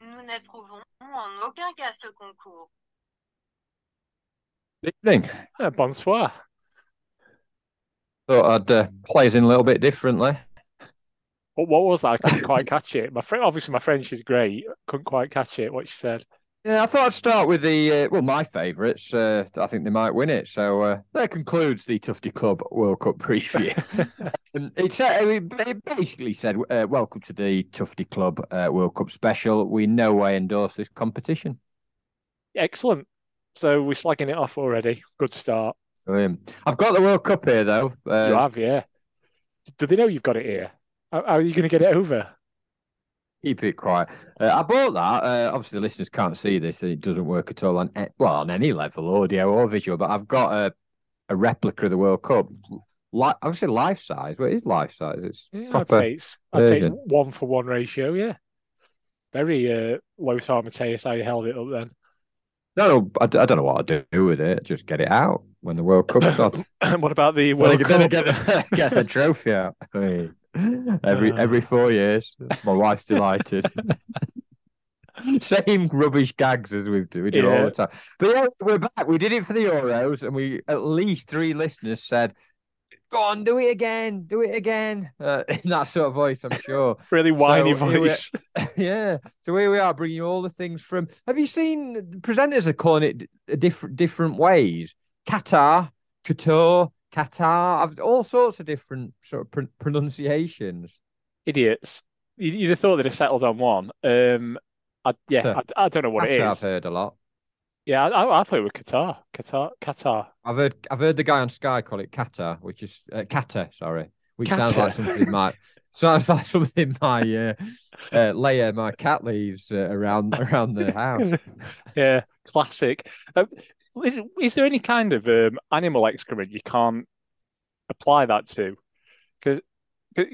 Nous n'approuvons en aucun cas ce concours. Evening. Uh, bonsoir. Thought I'd uh, play us in a little bit differently. What, what was that? I couldn't quite catch it. My friend, obviously, my French is great. Couldn't quite catch it. What she said. Yeah, I thought I'd start with the uh, well, my favourites. Uh, I think they might win it. So uh, that concludes the Tufty Club World Cup preview. Um, it said it basically said, uh, "Welcome to the Tufty Club uh, World Cup special." We no way endorse this competition. Excellent. So we're slagging it off already. Good start. I've got the World Cup here though. you Um, have, yeah. Do they know you've got it here? How, how are you going to get it over? Keep it quiet. Uh, I bought that. Uh, obviously, the listeners can't see this. and It doesn't work at all on well on any level, audio or visual. But I've got a a replica of the World Cup. Like I would say, life size. Well, it is life size. It's Yeah, I'd proper. say it's I'd say it's one for one ratio. Yeah. Very uh, Lothar Matthäus how you held it up then. No, no, I, don't know what I'll do with it. Just get it out when the World Cup's on. what about the When I World get, Cup? get, the, get the trophy out. Hey. Every every four years, my wife's delighted. Same rubbish gags as we do, we do all the time. But yeah, we're back. We did it for the Euros, and we at least three listeners said, "Go on, do it again, do it again." Uh, in that sort of voice, I'm sure. Really whiny So, voice. yeah. So here we are, bringing you all the things from. Have you seen presenters are calling it different different ways? Qatar, Qatar, Qatar. I've all sorts of different sort of pr- pronunciations. Idiots. You- You'd have thought they'd have settled on one. Um, I, yeah, Qatar. I, I don't know what it Qatar, I've heard a lot. Yeah, I, I, I thought it was Qatar. Qatar. Qatar. I've heard I've heard the guy on Sky call it Qatar, which is uh, Qatar, sorry, which sounds like something my sounds like something my uh, uh, Leia, my cat leaves uh, around around the house. Yeah, classic. Um, is, is there any kind of um, animal excrement you can't apply that to? Because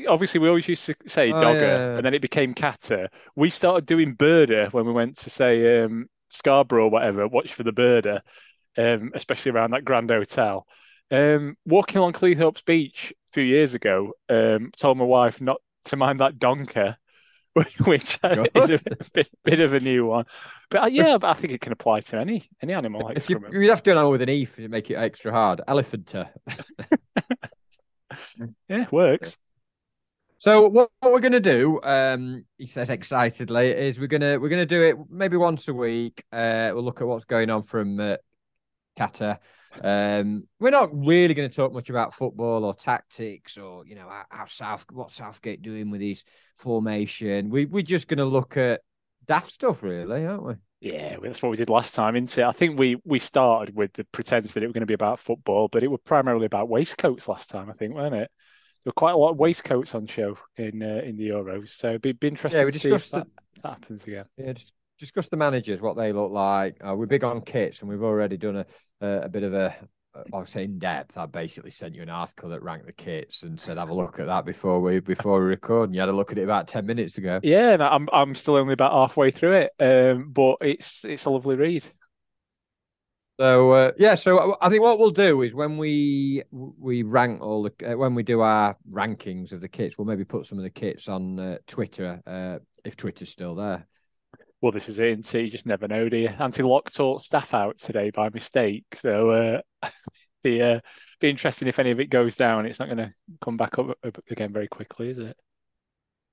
obviously we always used to say Oh, dogger, yeah. and then it became catter. We started doing birder when we went to say um, Scarborough or whatever, watch for the birder, um, especially around that Grand Hotel. Um, walking along Cleethorpes Beach a few years ago, um, told my wife not to mind that donker, which is a bit, bit of a new one. But uh, yeah, but I think it can apply to any any animal If you, you'd have to do an animal with an E to make it extra hard. Elephanter. Yeah, works. So what, what we're gonna do, um, he says excitedly, is we're gonna we're gonna do it maybe once a week. Uh, we'll look at what's going on from uh, Qatar. Um, we're not really going to talk much about football or tactics or you know how, how South what Southgate doing with his formation. We we're just going to look at daft stuff, really, aren't we? Yeah, that's what we did last time, isn't it? I think we we started with the pretense that it was going to be about football, but it was primarily about waistcoats last time, I think, weren't it? There were quite a lot of waistcoats on show in uh, in the Euros, so it'd be, be interesting Yeah, we to see if discussed that, that happens again. Yeah, just discuss the managers, what they look like. Uh, we're big on kits, and we've already done a a, a bit of a. I'll say in depth. I basically sent you an article that ranked the kits and said have a look at that before we before we record. And you had a look at it about ten minutes ago. Yeah, and I'm I'm still only about halfway through it, um, but it's it's a lovely read. So uh, yeah, so I think what we'll do is when we we rank all the uh, when we do our rankings of the kits, we'll maybe put some of the kits on uh, Twitter uh, if Twitter's still there. Well, this is it, isn't it? You just never know, do you? Anti-lock taught staff out today by mistake, so uh, be uh, be interesting if any of it goes down. It's not going to come back up again very quickly, is it?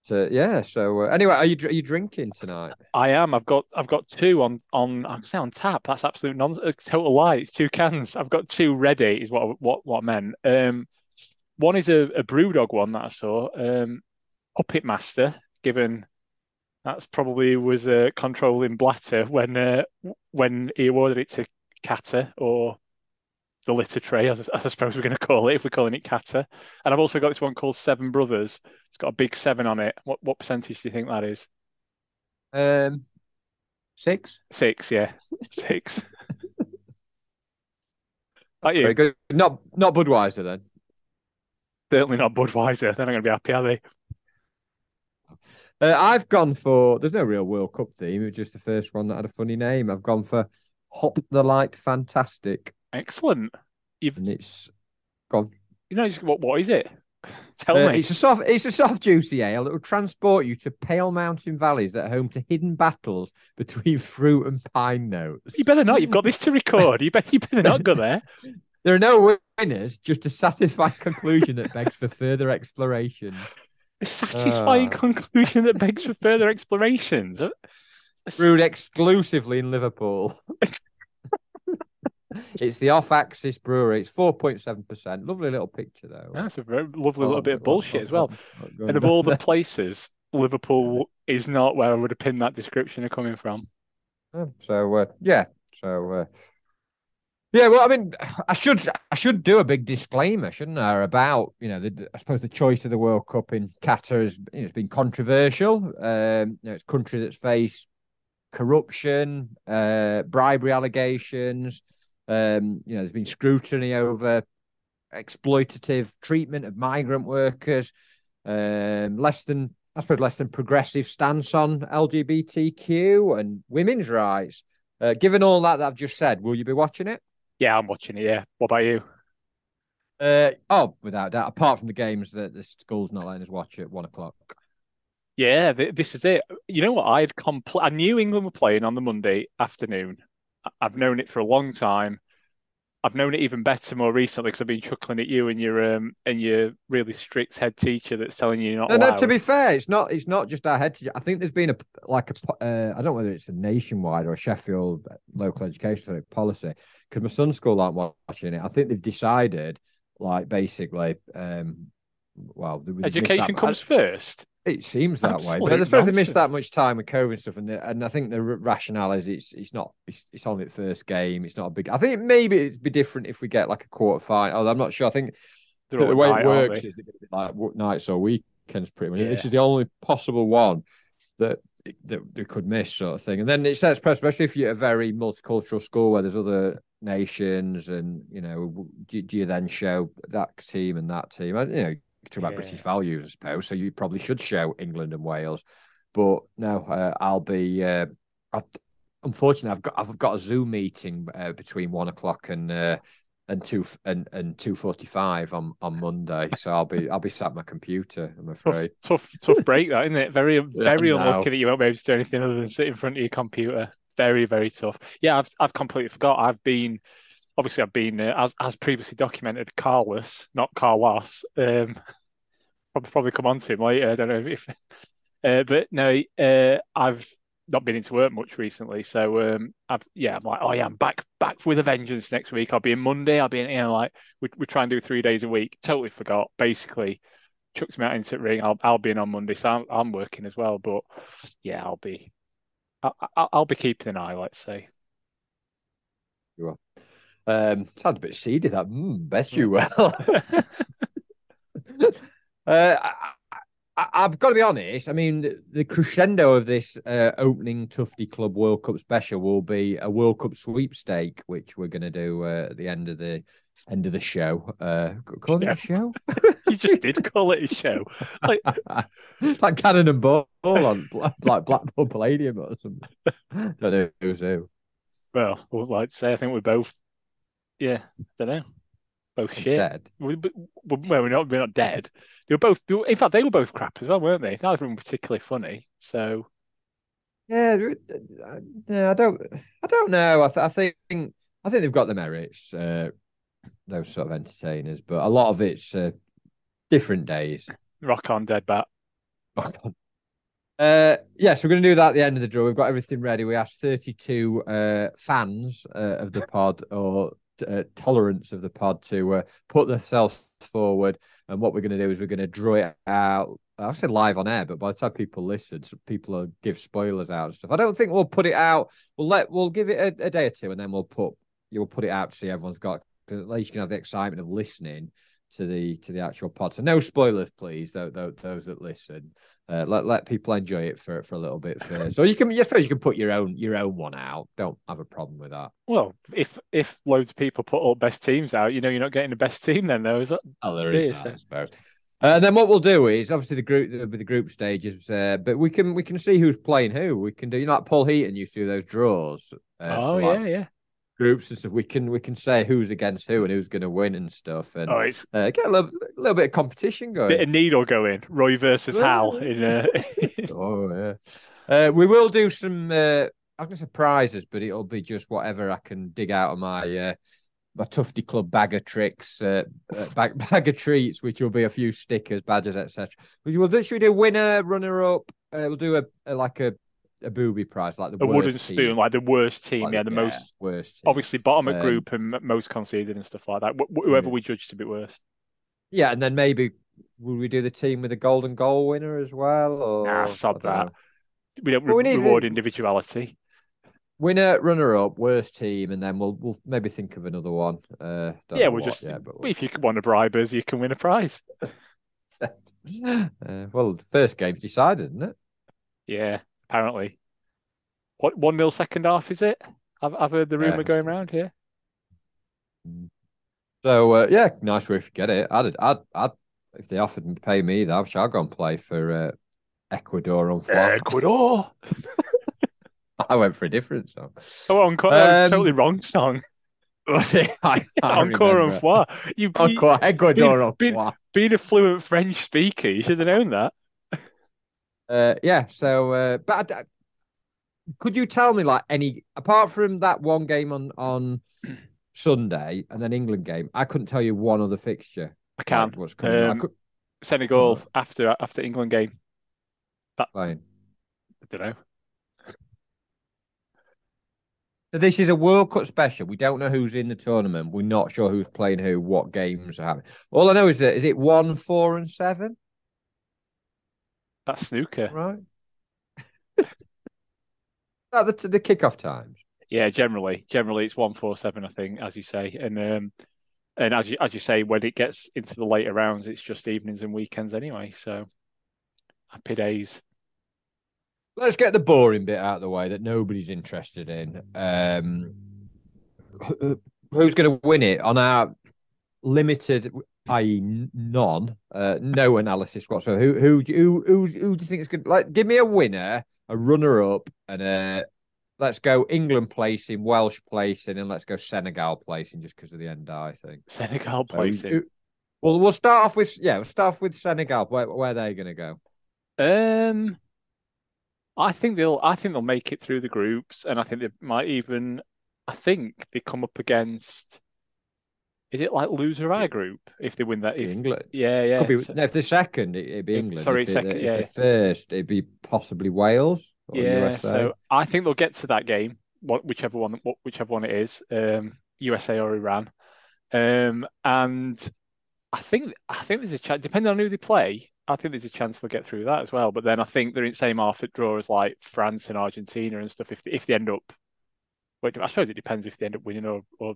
So yeah, so uh, anyway, are you are you drinking tonight? I am. I've got I've got two on on. I'm say on tap. That's absolute nonsense. Total lie. It's two cans. I've got two ready. Is what what what I meant. Um, one is a, a BrewDog one that I saw. Um, Up It Master. Given that's probably was uh, controlling Blatter when uh, when he awarded it to Kata or the litter tray, as, as I suppose we're going to call it if we're calling it Kata. And I've also got this one called Seven Brothers. It's got a big seven on it. What what percentage do you think that is? Um, six. Six, yeah, six. Very you, good. Not not Budweiser then. certainly not Budweiser. They're not going to be happy, are they? Uh, I've gone for. There's no real World Cup theme. It was just the first one that had a funny name. I've gone for Hop the Light Fantastic, Excellent. and it's gone. You know, what what is it? Tell Uh, me. it's a soft, it's a soft, juicy ale that will transport you to pale mountain valleys that are home to hidden battles between fruit and pine notes. You better not. You've got this to record. You better, you better not go there. There are no winners, just a satisfying conclusion that begs for further exploration. A satisfying Ah. conclusion that begs for further explorations. Uh, Brewed exclusively in Liverpool. it's the off-axis brewery. It's four point seven percent. Lovely little picture though. That's a very lovely little Oh, bit of oh, bullshit oh, as well. oh, oh, And of all the places, Liverpool is not where I would have pinned that description of coming from. Oh, So uh, yeah, so uh, yeah. Well, I mean, I should I should do a big disclaimer, shouldn't I, about you know, the, I suppose the choice of the World Cup in Qatar has you know, it's been controversial. Um, you know, it's a country that's faced corruption, uh, bribery allegations. Um, you know, there's been scrutiny over exploitative treatment of migrant workers. Um, less than I suppose less than progressive stance on LGBTQ and women's rights. Uh, given all that that I've just said, will you be watching it? Yeah, I'm watching it. Yeah. What about you? Uh, oh, without doubt. Apart from the games that the school's not letting us watch at one o'clock. Yeah, th- this is it. You know what? I had compl- I knew England were playing on the Monday afternoon. I- I've known it for a long time. I've known it even better more recently because I've been chuckling at you and your um and your really strict head teacher that's telling you you're not No, no. To be fair, it's not. It's not just our head. teacher. I think there's been a like a. Uh, I don't know whether it's a nationwide or a Sheffield local education policy because my son's school aren't watching it. I think they've decided, like basically, um, well, that- Education comes first. It seems that way, Absolute but I suppose they missed that much time with COVID and stuff, and the, and I think the rationale is it's it's not it's, it's only the first game. It's not a big. I think maybe it'd be different if we get like a quarter final. Although I'm not sure. I think the, way night, it works is they're going to be like nights or weekends, pretty much. This is the only possible one that that they could miss, sort of thing. And then it sets especially if you're a very multicultural school where there's other nations, and you know, do, do you then show that team and that team? And, You know, talk about Yeah. British values, I suppose. So you probably should show England and Wales. But no, uh, I'll be. Uh, I've, unfortunately, I've got I've got a Zoom meeting uh, between one o'clock and. Uh, and two and and two forty five on on Monday. So I'll be I'll be sat at my computer. I'm Tough, afraid. tough, tough break that, isn't it? Very, very no. unlucky that you won't be able to do anything other than sit in front of your computer. Very, very tough. Yeah, I've, I've completely forgot. I've been, obviously, I've been uh, as as previously documented, carless, not carless. Um, probably probably come on to him later. I don't know if, uh, but no, uh, I've not been into work much recently. So um, I've yeah, I'm like, oh yeah, I'm back back with a vengeance next week. I'll be in Monday. I'll be in, you know, like we we try and do three days a week. Totally forgot. Basically, chucks me out into the ring. I'll I'll be in on Monday, so I'm, I'm working as well. But yeah, I'll be I'll, I'll I'll be keeping an eye. Let's say. Um, sounds a bit seedy. That mm, bet you will. uh, I, I've got to be honest. I mean, the, the crescendo of this uh, opening Tufty Club World Cup special will be a World Cup sweepstake, which we're going to do uh, at the end of the end of the show. Uh, call it a show, you just did call it a show. Like like Cannon and Ball on like Blackpool Palladium or something. Don't know who's who. well, I would like to say I think we're both. Yeah, don't know. Both shit. Dead. We, we- well, we're not we're not dead. They were both. they were- in fact, they were both crap as well, weren't they? Neither of them were particularly funny. So Yeah, uh, yeah, I don't, I don't know. I, th- I think, I think they've got the merits. Uh, those sort of entertainers, but a lot of it's uh, different days. rock on, dead bat. Uh, yeah, so we're going to do that at the end of the draw. We've got everything ready. We asked 32 uh, fans uh, of the pod or uh, tolerance of the pod to uh, put themselves forward. And what we're going to do is we're going to draw it out. I said live on air, but by the time people listen, so people give spoilers out and stuff. I don't think we'll put it out. We'll let we'll give it a, a day or two, and then we'll put you'll put it out to see everyone's got because at least you can have the excitement of listening to the to the actual pod. So no spoilers, please. Those, those that listen, uh, let let people enjoy it for for a little bit first. So you can, I suppose, you can put your own your own one out. Don't have a problem with that. Well, if if loads of people put all best teams out, you know, you're not getting the best team then, though, is it? Oh, there is that, that, I suppose. Uh, and then what we'll do is obviously the group there'll be the group stages, uh, but we can we can see who's playing who. We can do you know like Paul Heaton used to do those draws. Uh, oh like, yeah, yeah. Groups and stuff, we can we can say who's against who and who's going to win and stuff, and Oh, it's uh, get a little, little bit of competition going. bit of needle going. Roy versus Hal in uh, oh yeah. Uh, we will do some. Uh, I'm going to say prizes, but it'll be just whatever I can dig out of my uh, my Tufty Club bag of tricks, uh, uh, bag bag of treats, which will be a few stickers, badges, etc. We will do. Should we do winner, runner up? Uh, we'll do a, a like a a booby prize, like the a wooden spoon, team. like the worst team, Like yeah, the most worst. team. obviously bottom of Um, group and most conceded and stuff like that. Wh- wh- whoever Yeah. we judge to be worst. Yeah, and then maybe will we do the team with a golden goal winner as well? Or Nah, sod that. know. We don't Well, we need- reward individuality. Winner, runner up, worst team, and then we'll we'll maybe think of another one. Uh, don't Yeah, we'll what just yet, but well, if you want to bribe us, you can win a prize. uh, well, first game's decided, isn't it? Yeah, apparently. What one nil second half is it? I've I've heard the rumor Yes. going around here. So uh, yeah, nice way to get it. I'd, I'd, I'd, if they offered to pay me that, I'd go and play for uh, Ecuador on fly. Ecuador. I went for a different song. Oh, encore, Um, totally wrong song. Was it? I, I Encore une fois. You, Encore, Ecuador on been- fly. being a fluent French speaker, you should have known that. Uh, yeah. So, uh, but I- could you tell me like any apart from that one game on on Sunday and then England game? I couldn't tell you one other fixture. I can. like, what's coming? I Um, could Senegal after after England game. That fine. I don't know. So this is a World Cup special. We don't know who's in the tournament. We're not sure who's playing who, what games are happening. All I know is that is it one, four, and seven, That's snooker. right? At the the kickoff times. Yeah, generally, generally it's one four seven, I think, as you say, and um, and as you as you say, when it gets into the later rounds, it's just evenings and weekends anyway. So happy days. Let's get the boring bit out of the way that nobody's interested in. Um, who's going to win it on our limited, i.e., none, uh, no analysis whatsoever? Who who who who, who do you think is to Like, give me a winner, a runner-up, and a let's go England placing, Welsh placing, and let's go Senegal placing just because of the end. I think. Senegal So in. who- well, we'll start off with yeah, we'll start off with Senegal. Where where are they going to go? Um, I think they'll. I think they'll make it through the groups, and I think they might even. I think they come up against. Is it like loser our group if they win that? If England. yeah, yeah. Be So- no, if they're second, it, it'd be If- England. sorry, if they're, second, if yeah. they're first, it'd be possibly Wales or Yeah, USA. so I think they'll get to that game, whichever one, whichever one it is, um, USA or Iran, um, and I think I think there's a chance, depending on who they play, I think there's a chance they'll get through that as well. But then I think they're in the same half at draw as like France and Argentina and stuff. If if they end up, I suppose it depends if they end up winning or or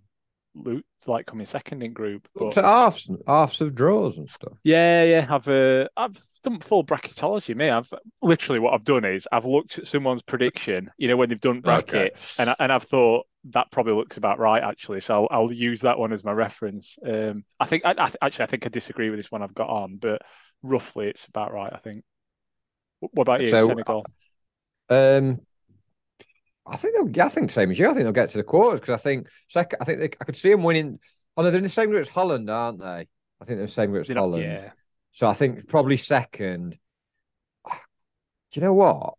lo- like coming second in group. But to halves, halves of draws and stuff. yeah, yeah, I've uh, I've done full bracketology. Me, I've literally what I've done is I've looked at someone's prediction. You know when they've done bracket, Okay. and I, and I've thought that probably looks about right actually. So I'll, I'll use that one as my reference. Um, I think I, I actually I think I disagree with this one I've got on, but roughly it's about right. I think. What about you, So, Senegal? Um, I think they'll. Yeah, I think same as you. I think they'll get to the quarters because I think second. I think they, I could see them winning. Oh no, they're in the same group as Holland, aren't they? I think they're the same group as They're not- Holland. yeah, So I think probably second. Do you know what?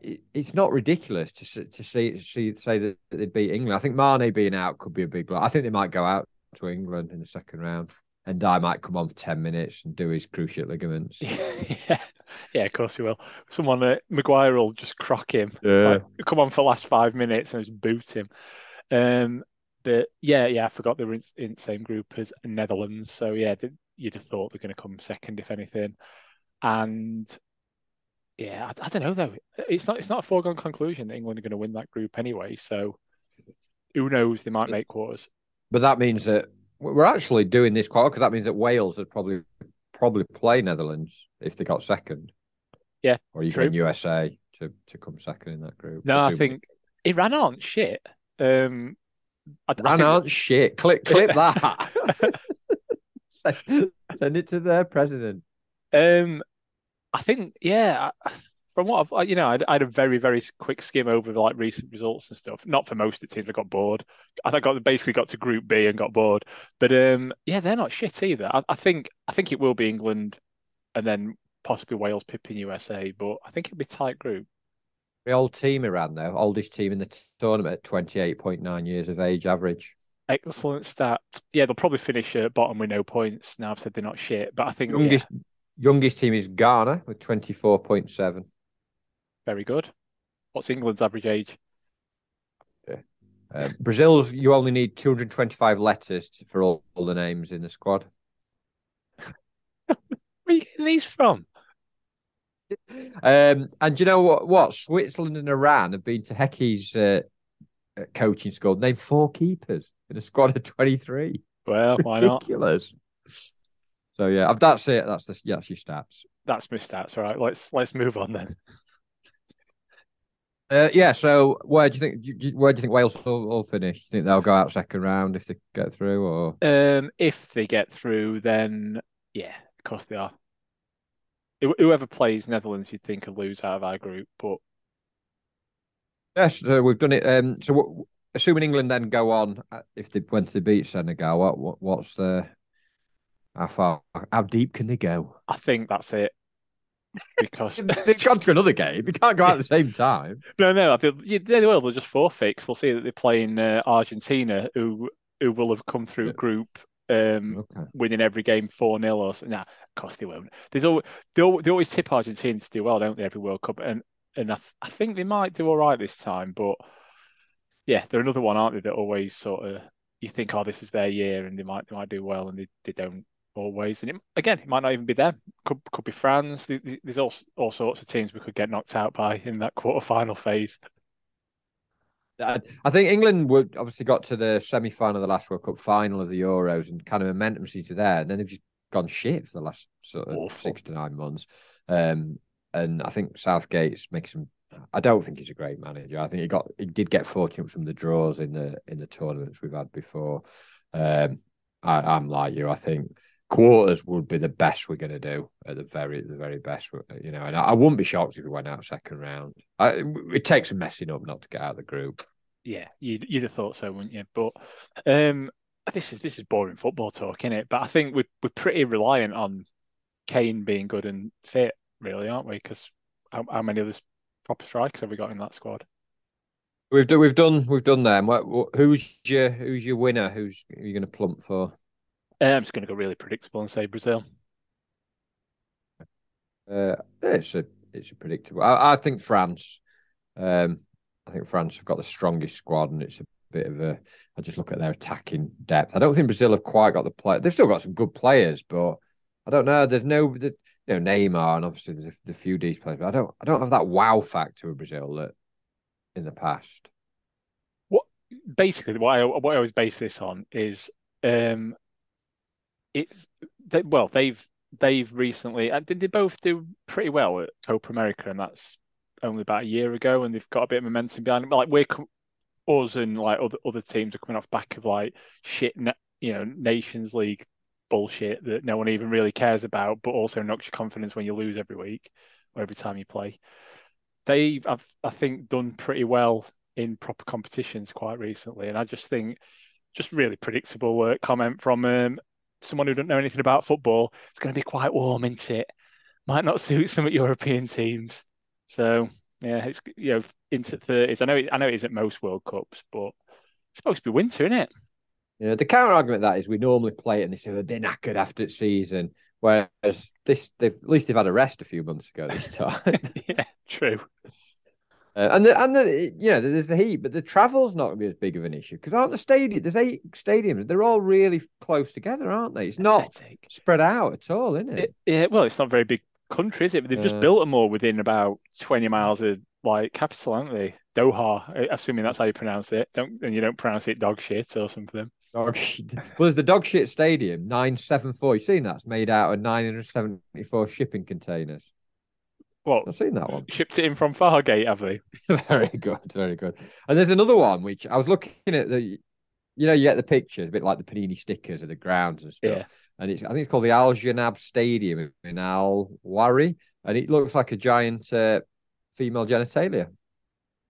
It, it's not ridiculous to to see see say that they'd beat England. I think Mane being out could be a big blow. I think they might go out to England in the second round, and Di might come on for ten minutes and do his cruciate ligaments. yeah, yeah. Of course he will. Someone uh, Maguire will just crock him. Yeah. Like, come on for the last five minutes and just boot him. Um, but yeah, yeah, I forgot they were in, in the same group as Netherlands. So yeah, they, you'd have thought they're going to come second if anything. And yeah, I, I don't know though. It's not it's not a foregone conclusion that England are going to win that group anyway. So who knows? They might make quarters. But that means that we're actually doing this quite because that means that Wales would probably probably play Netherlands if they got second. Yeah, or you true. going USA to to come second in that group. No, I think Iran aren't shit. Um, I, I Ran think- aren't shit. Clip clip that. Send- Send it to their president. Um, I think yeah, I, from what I've, you know, I had a very, very quick skim over like recent results and stuff. Not for most of the teams. I got bored. I got basically got to Group B and got bored. But um, yeah, they're not shit either. I, I think I think it will be England, and then possibly Wales, pipping USA. But I think it'll be tight group. The old team around though, oldest team in the tournament twenty eight point nine years of age average. Excellent stat. Yeah, they'll probably finish at bottom with no points. Now I've said they're not shit, but I think youngest yeah. youngest team is Ghana with twenty four point seven. Very good. What's England's average age? Yeah. Uh, Brazil's you only need 225 letters for all, all the names in the squad. Where are you getting these from? Um, and you know what? What Switzerland and Iran have been to Heki's uh, uh coaching school. Named four keepers in a squad of 23. Well, why Ridiculous. not? So yeah, that's it. That's the that's your stats. That's my stats. Right. Let's let's move on then. Uh, yeah. So where do you think where do you think Wales will, will finish? Do you think they'll go out second round if they get through, or um, if they get through, then yeah, of course they are. Whoever plays Netherlands, you'd think will lose out of our group, but yes, so we've done it. Um, so assuming England then go on, uh, if they went to beat Senegal, what, what what's the how far how deep can they go? I think that's it because they've gone to another game. You can't go out at the same time. No, no. I think yeah, they will. They'll just forfeit. They'll see that they're playing uh, Argentina, who who will have come through group um, okay. winning every game four 0 or something. Nah, of course they won't. There's always they, always, they always tip Argentina to do well, don't they? Every World Cup, and and I, th- I think they might do all right this time. But yeah, they're another one, aren't they? That always sort of you think, oh, this is their year, and they might they might do well, and they, they don't always. And it, again, it might not even be them. Could could be France. There's all all sorts of teams we could get knocked out by in that quarter-final phase. I think England would obviously got to the semi final of the last World Cup final of the Euros and kind of momentum to there. And then they've just gone shit for the last sort of Awful. six to nine months. Um, and I think Southgate's making some. I don't think he's a great manager. I think he got he did get fortunate from the draws in the in the tournaments we've had before. Um, I, I'm like you. I think quarters would be the best we're going to do at the very the very best you know and I, I, wouldn't be shocked if we went out second round I, it takes a messing up not to get out of the group yeah you'd, you'd have thought so wouldn't you but um this is this is boring football talk isn't it but I think we're, we're pretty reliant on Kane being good and fit really aren't we because how, how many other proper strikers have we got in that squad We've done, we've done, we've done them. Who's your, who's your winner? Who's are you going to plump for? Uh, I'm just going to go really predictable and say Brazil. Uh, it's a it's a predictable. I, I think France. Um, I think France have got the strongest squad, and it's a bit of a. I just look at their attacking depth. I don't think Brazil have quite got the play. They've still got some good players, but I don't know. There's no, the, you know, Neymar, and obviously there's a, the few these players, but I don't, I don't have that wow factor with Brazil that in the past. What basically what I what I always base this on is um it's they, well they've they've recently and did they both do pretty well at Copa America and that's only about a year ago and they've got a bit of momentum behind them. Like we're us and like other other teams are coming off back of like shit you know Nations League bullshit that no one even really cares about but also knocks your confidence when you lose every week or every time you play. They've I think done pretty well in proper competitions quite recently and I just think just really predictable uh, comment from um, someone who doesn't know anything about football, it's going to be quite warm, isn't it? Might not suit some European teams. So yeah, it's you know into thirties. I know it, I know it isn't most World Cups, but it's supposed to be winter, isn't it? Yeah, the counter argument that is we normally play it and they say they're knackered after the season, whereas this they've at least they've had a rest a few months ago this time. yeah, true. Uh, and the and the you know there's the heat, but the travel's not going to be as big of an issue because aren't the stadium? There's eight stadiums. They're all really close together, aren't they? It's not spread out at all, isn't it? it yeah, well, it's not a very big country, is it? But they've just built them all within about twenty miles of like capital, aren't they? Doha, assuming that's how you pronounce it. Don't and you don't pronounce it dog shit or something. Dog shit. Well, there's the dog shit stadium, nine seven four. You seen that's made out of nine hundred seventy four shipping containers. What? I've seen that one. Shipped it in from Fargate, have they? very good, very good. And there's another one which I was looking at the, you know, you get the pictures, a bit like the Panini stickers of the grounds and stuff. Yeah. And it's I think it's called the Al Janab Stadium in Al Wari, and it looks like a giant uh, female genitalia.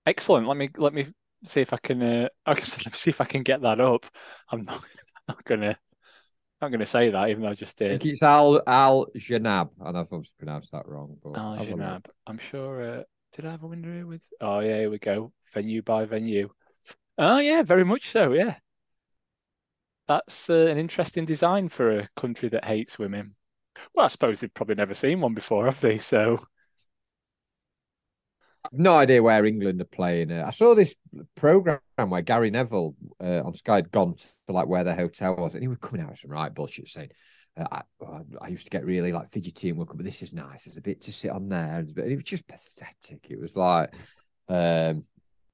Excellent. Let me let me see if I can. Uh, I can let me see if I can get that up. I'm not, not gonna. I'm gonna say that, even though I just I did. think it's Al Al Janab, and I've obviously pronounced that wrong. But Al have a look. Janab. I'm sure. Uh, did I have a winner here with? Oh yeah, here we go. Venue by venue. Oh yeah, very much so. Yeah, that's uh, an interesting design for a country that hates women. Well, I suppose they've probably never seen one before, have they? So I've no idea where England are playing. Uh, I saw this program where Gary Neville uh, on Sky had gone to like where their hotel was, and he was coming out with some right bullshit saying, uh, I, I used to get really like fidgety and up, but this is nice. There's a bit to sit on there. And it was just pathetic. It was like, um,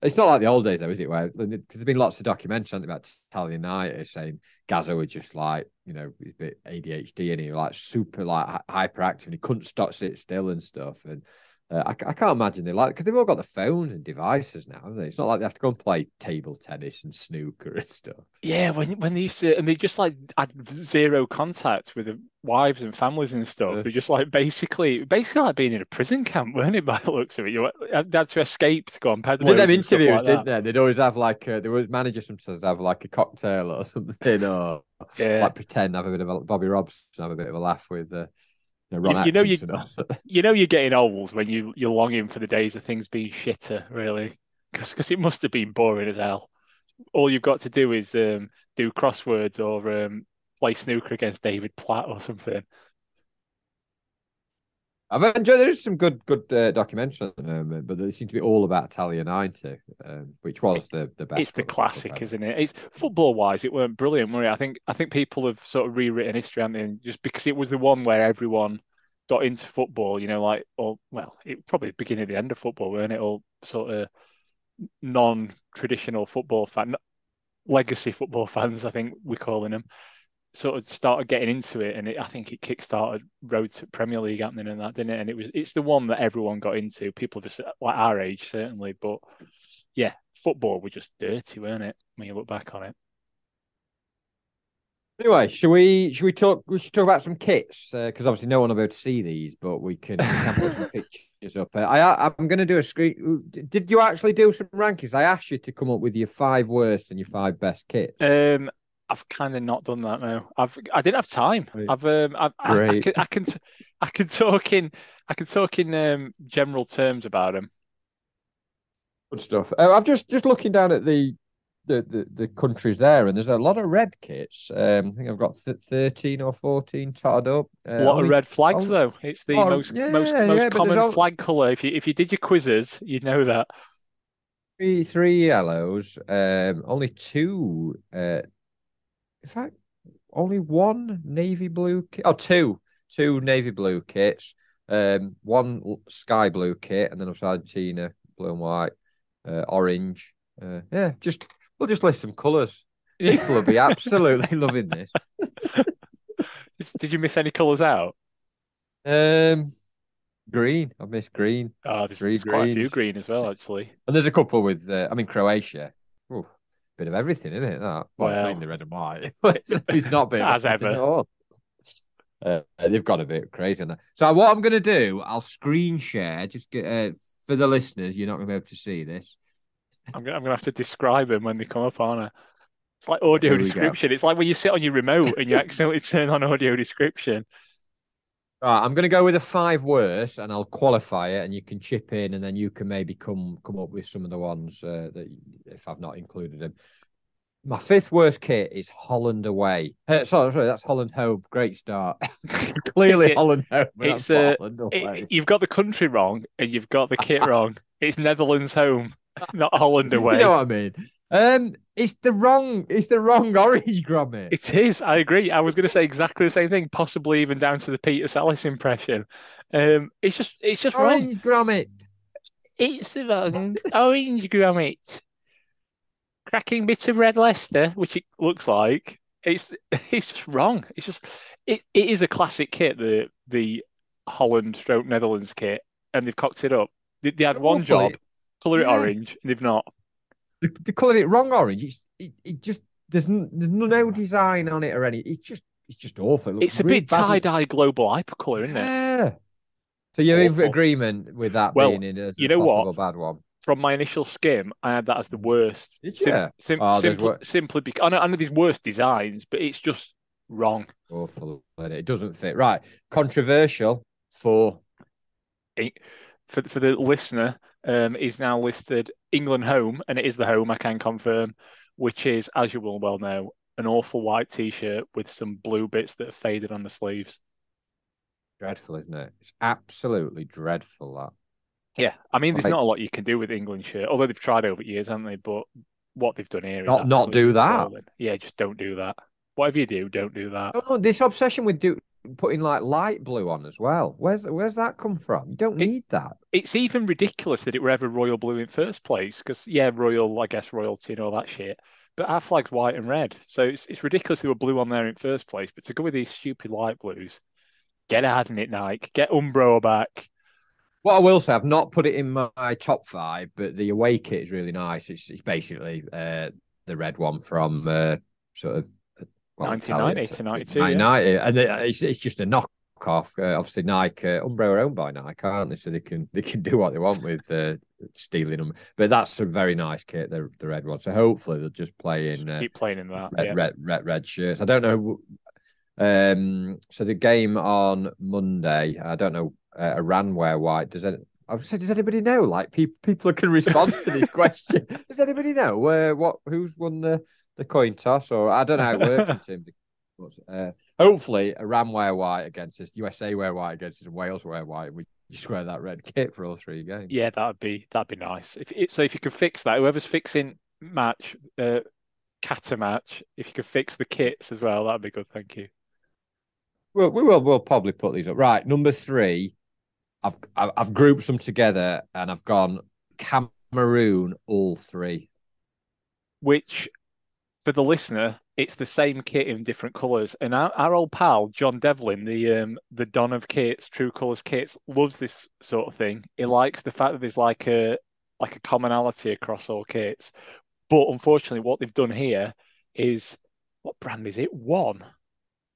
it's not like the old days though, is it? Where because there's been lots of documentaries about Italianitis saying Gazza was just like, you know, a bit ADHD and he was like super like hyperactive and he couldn't stop sit still and stuff. And uh, I, I can't imagine they like because they've all got the phones and devices now, haven't they? It's not like they have to go and play table tennis and snooker and stuff. yeah, when when they used to, and they just like had zero contact with the wives and families and stuff. Yeah. They're just like basically, basically like being in a prison camp, weren't it? By the looks of it, you had had to escape to go on peddlers did them interviews, like didn't they? They'd always have like uh, there was managers sometimes have like a cocktail or something, or Yeah. like pretend have a bit of a Bobby Robson have a bit of a laugh with uh, you know, you know you, you know you're getting old when you you're longing for the days of things being shitter, really, because it must have been boring as hell. All you've got to do is um, do crosswords or um, play snooker against David Platt or something. I've enjoyed. There's some good, good uh, documentaries at the moment, but they seem to be all about Italia '90, um, which was the the best. It's the classic, isn't it? It's football wise, it weren't brilliant, were it? I think I think people have sort of rewritten history, haven't they? And Just because it was the one where everyone got into football, you know, like or well, it probably beginning the end of football, weren't it? All sort of non-traditional football fan, legacy football fans, I think we're calling them, sort of started getting into it, and it, I think it kick-started road to Premier League happening and that, didn't it? And it was it's the one that everyone got into. People cer- like our age, certainly, but yeah, football was just dirty, weren't it? When you look back on it. Anyway, should we should we talk? We should talk about some kits because obviously no one will be able to see these, but we can, we can put some pictures up. Uh, I I'm going to do a screen. Did you actually do some rankings? I asked you to come up with your five worst and your five best kits. Um, I've kind of not done that now. I've I didn't have time. Right. I've um I, I, I can I can I can talk in I can talk in um general terms about them. Good stuff. Uh, I'm just just looking down at the, the the the countries there, and there's a lot of red kits. Um, I think I've got th- thirteen or fourteen totted up. Uh, A lot only- of red flags only- though. It's the Oh, most yeah, most yeah, most common al- flag color. If you if you did your quizzes, you'd know that. three three yellows. Um, only two. Uh, in fact, only one navy blue kit. or two, two navy blue kits. Um, one sky blue kit, and then obviously Argentina blue and white, uh, orange. Uh, yeah, just we'll just list some colours. People will be absolutely loving this. Did you miss any colors out? Um, green. I've missed green. Oh, there's, Three there's quite a few green as well, actually. And there's a couple with. Uh, I mean, Croatia. Ooh, bit of everything, isn't it? That. Well, it's Well. mainly red and white. it's, it's not been As ever. Uh, they've got a bit crazy on that. So what I'm going to do, I'll screen share. Just get, uh, for the listeners, you're not going to be able to see this. I'm gonna, I'm gonna have to describe them when they come up, aren't I? It's like audio go. description. It's like when you sit on your remote and you accidentally turn on audio description. Right, I'm going to go with a five worst, and I'll qualify it, and you can chip in, and then you can maybe come come up with some of the ones uh, that if I've not included them. My fifth worst kit is Holland away. Uh, sorry, sorry, that's Holland home. Great start. Clearly Holland home. it's, uh, Holland It- you've got the country wrong and you've got the kit wrong. It's Netherlands home, not Holland away. You know what I mean? Um, it's the wrong, it's the wrong orange Gromit. It is. I agree. I was going to say exactly the same thing, possibly even down to the Peter Sallis impression. Um, it's just, it's just wrong. Orange Gromit. It's the wrong orange Gromit. Cracking bit of red Leicester, which it looks like. It's it's just wrong. It's just it, it is a classic kit, the the Holland stroke Netherlands kit, and they've cocked it up. They, they had one job, colour it Yeah. orange, and they've not. They, they coloured it wrong orange. It's it, it just there's n- there's no design on it or any. It's just it's just awful. It It's a really bit tie-dye global hypercolour, isn't it? Yeah. So you're in agreement with that Well, being in as you a know what? bad one? From my initial skim, I had that as the worst. Did Sim- you? sim- Oh, simply, wor- simply because I know, I know there's worse designs, but it's just wrong. Awful. It doesn't fit. Right. Controversial for For for the listener, um, is now listed England home, and it is the home. I can confirm, which is, as you will well know, an awful white T-shirt with some blue bits that have faded on the sleeves. dreadful, isn't it? It's absolutely dreadful. That. Yeah, I mean, there's Right. not a lot you can do with England shirt, although they've tried over years, haven't they? But what they've done here is Not- not do that. Yeah, just don't do that. Whatever you do, don't do that. Oh, this obsession with do, putting like light blue on as well. Where's where's that come from? You don't It- need that. It's even ridiculous that it were ever royal blue in first place, because yeah, royal, I guess royalty and all that shit. But our flag's white and red, so it's it's ridiculous they were blue on there in first place. But to go with these stupid light blues, get hard in it, Nike. Get Umbro back. What I will say, I've not put it in my top five, but the away kit is really nice. It's it's basically uh, the red one from uh, sort of well, 1990 to 92, yeah. and it- it's it's just a knockoff. Uh, obviously, Nike, uh, Umbro are owned by Nike, aren't they? So they can they can do what they want with uh, stealing them. But that's a very nice kit, the the red one. So hopefully they'll just play in. Uh, Keep playing in that. red, yeah. red, red, red shirts. I don't know. Um, so the game on Monday, I don't know. Uh, Iran wear white. Does it? I've said, does anybody know? Like people, people can respond to this question. Does anybody know uh, what who's won the the coin toss? Or I don't know how it works in terms of. what's- Uh, hopefully, Iran wear white against us, USA wear white against us, Wales wear white. We just wear that red kit for all three games. Yeah, that'd be that'd be nice. If it, so, if you could fix that, whoever's fixing match, uh, Kata match, if you could fix the kits as well, that'd be good. Thank you. Well, we will. We'll probably put these up. Right, number three. I've I've I've grouped them together, and I've gone Cameroon all three. Which, for the listener, it's the same kit in different colours. And our, our old pal John Devlin, the um the Don of kits, True Colours kits, loves this sort of thing. He likes the fact that there's like a like a commonality across all kits. But unfortunately, what they've done here is what brand is it? One.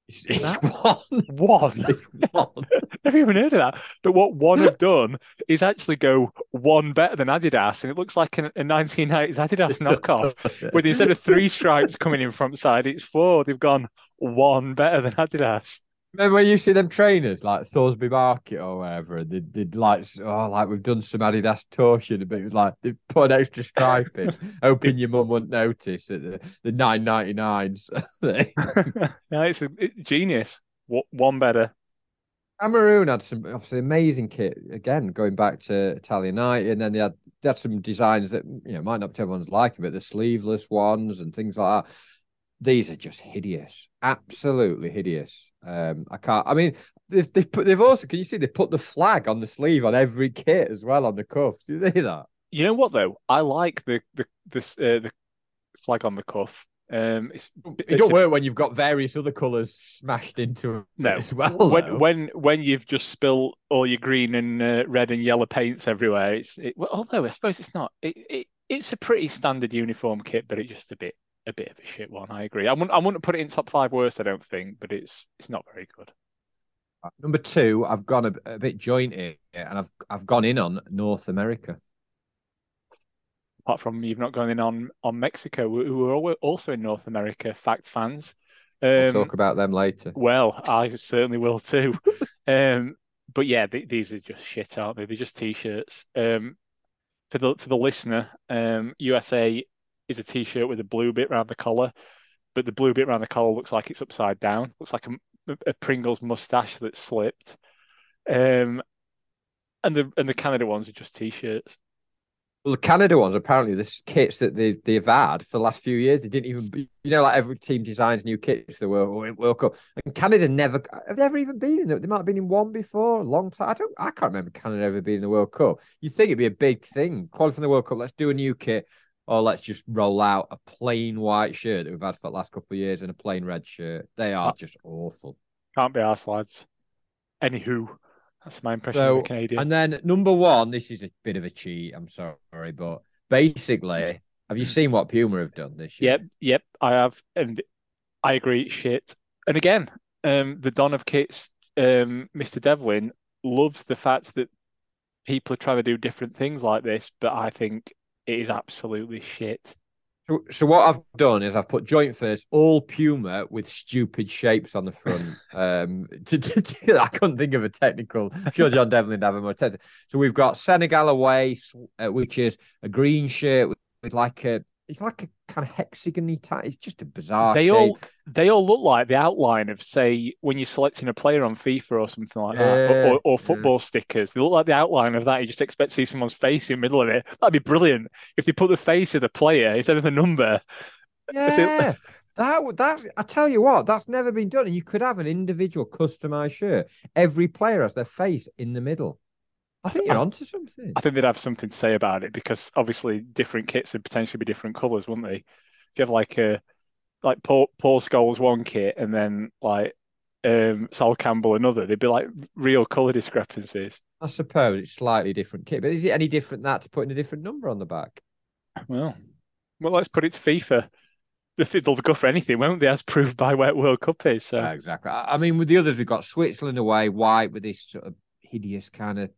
It's, it's one. One. It's one. Never even heard of that. But what one have done is actually go one better than Adidas, and it looks like a, a 1990s Adidas knockoff. With instead of three stripes coming in front side, it's four. They've gone one better than Adidas. Remember when you see them trainers like Thorsby Market or whatever, and they, they'd like, oh, like we've done some Adidas torsion, but it was like they put an extra stripe in, hoping your mum wouldn't notice at the, the 999s. no, it's a it- genius. What one better? Cameroon had some obviously amazing kit again, going back to Italia '90, and then they had they had some designs that you know might not be everyone's liking, but the sleeveless ones and things like that. These are just hideous, absolutely hideous. Um, I can't. I mean, they've they've put they've also can you see they put the flag on the sleeve on every kit as well on the cuff. Do you see that? You know what though? I like the the this uh, the flag on the cuff. Um, it's It it's don't a- work when you've got various other colours smashed into it No. as well. when though. when when you've just spilled all your green and uh, red and yellow paints everywhere, it's it, well, although I suppose it's not. It, it it's a pretty standard uniform kit, but it's just a bit a bit of a shit one. I agree. I wouldn't I wouldn't put it in top five worst. I don't think, but it's it's not very good. Number two, I've gone a, a bit joint here, and I've I've gone in on North America. Apart from you've not gone in on on Mexico, who are also in North America. Fact fans. We'll Um, talk about them later. Well, I certainly will too. um, but yeah, th these are just shit, aren't they? They're just t-shirts. Um, for the for the listener, um, USA is a t-shirt with a blue bit around the collar, but the blue bit around the collar looks like it's upside down. Looks like a, a Pringles mustache that's slipped. Um, and the and the Canada ones are just t-shirts. Well, the Canada ones apparently the kits that they they've had for the last few years. They didn't even, you know, like every team designs new kits for the World, World Cup. And Canada never have they ever even been in. The, they might have been in one before, a long time. I don't, I can't remember Canada ever being in the World Cup. You think it'd be a big thing, qualifying the World Cup. Let's do a new kit, or let's just roll out a plain white shirt that we've had for the last couple of years and a plain red shirt. They are just awful. Can't be arsed, lads. Anywho, that's my impression So, of the Canadian. And then number one, this is a bit of a cheat. I'm sorry, but basically, have you seen what Puma have done this year? Yep, yep, I have, and I agree. Shit. And again, um, the Don of kits, um, Mr. Devlin loves the fact that people are trying to do different things like this, but I think it is absolutely shit. So, so what I've done is I've put joint first, all Puma with stupid shapes on the front. um, to, to, to- I couldn't think of a technical. I'm sure John Devlin have a more technical. So we've got Senegal away, uh, which is a green shirt with, with like a it's like a kind of hexagony type. It's just a bizarre They shape. all they all look like the outline of say when you're selecting a player on FIFA or something like that, or, Yeah, or, or yeah. football stickers. They look like the outline of that. You just expect to see someone's face in the middle of it. That'd be brilliant if they put the face of the player instead of the number. Yeah, that that. I tell you what, that's never been done. And you could have an individual customized shirt. Every player has their face in the middle. I think you're I- onto something. I think they'd have something to say about it because obviously different kits would potentially be different colours, wouldn't they? If you have like a like Paul Paul Scholes one kit and then like um Sol Campbell another, they'd be like real colour discrepancies. I suppose it's slightly different kit, but is it any different that to putting a different number on the back? Well, well, let's put it to FIFA. They- They'll go for anything, won't they? As proved by where World Cup is. So Yeah, exactly. I mean, with the others, we've got Switzerland away, white with this sort of hideous kind of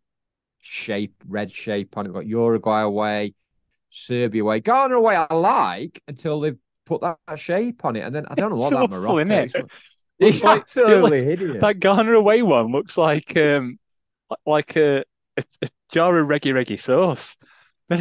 shape, red shape on it. We've got Uruguay away, Serbia away, Ghana away. I like until they've put that shape on it, and then I don't know what that Morocco isn't it? It's like- absolutely hideous. that Ghana away one looks like um like a a, a jar of reggae reggae sauce.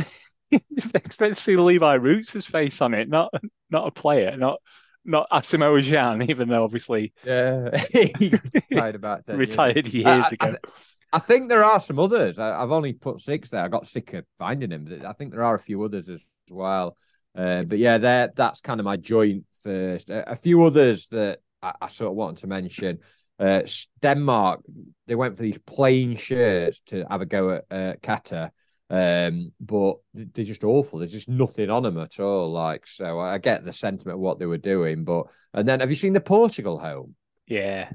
Just expect to see Levi Roots' face on it, not not a player, not not Asamoah Gyan, even though obviously yeah, he retired about 10 years ago. retired years I- ago. I, I think there are some others. I, I've only put six there. I got sick of finding them. but I think there are a few others as well. Uh, but yeah, there that's kind of my joint first. A, a few others that I, I sort of wanted to mention. Uh, Denmark, they went for these plain shirts to have a go at uh, Qatar, um, but they're just awful. There's just nothing on them at all. Like, so I get the sentiment of what they were doing, but and then have you seen the Portugal home? Yeah.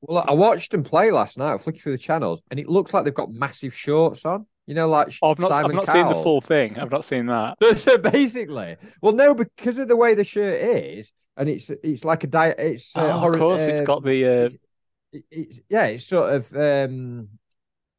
Well, I watched them play last night, flicking through the channels, and it looks like they've got massive shorts on. You know, like Oh, I've not Simon I've not seen the full thing. I've not seen that. So, so basically, well, no, because of the way the shirt is, and it's it's like a di- it's uh, Oh, of course, it's um, got the uh, it- it's yeah, it's sort of um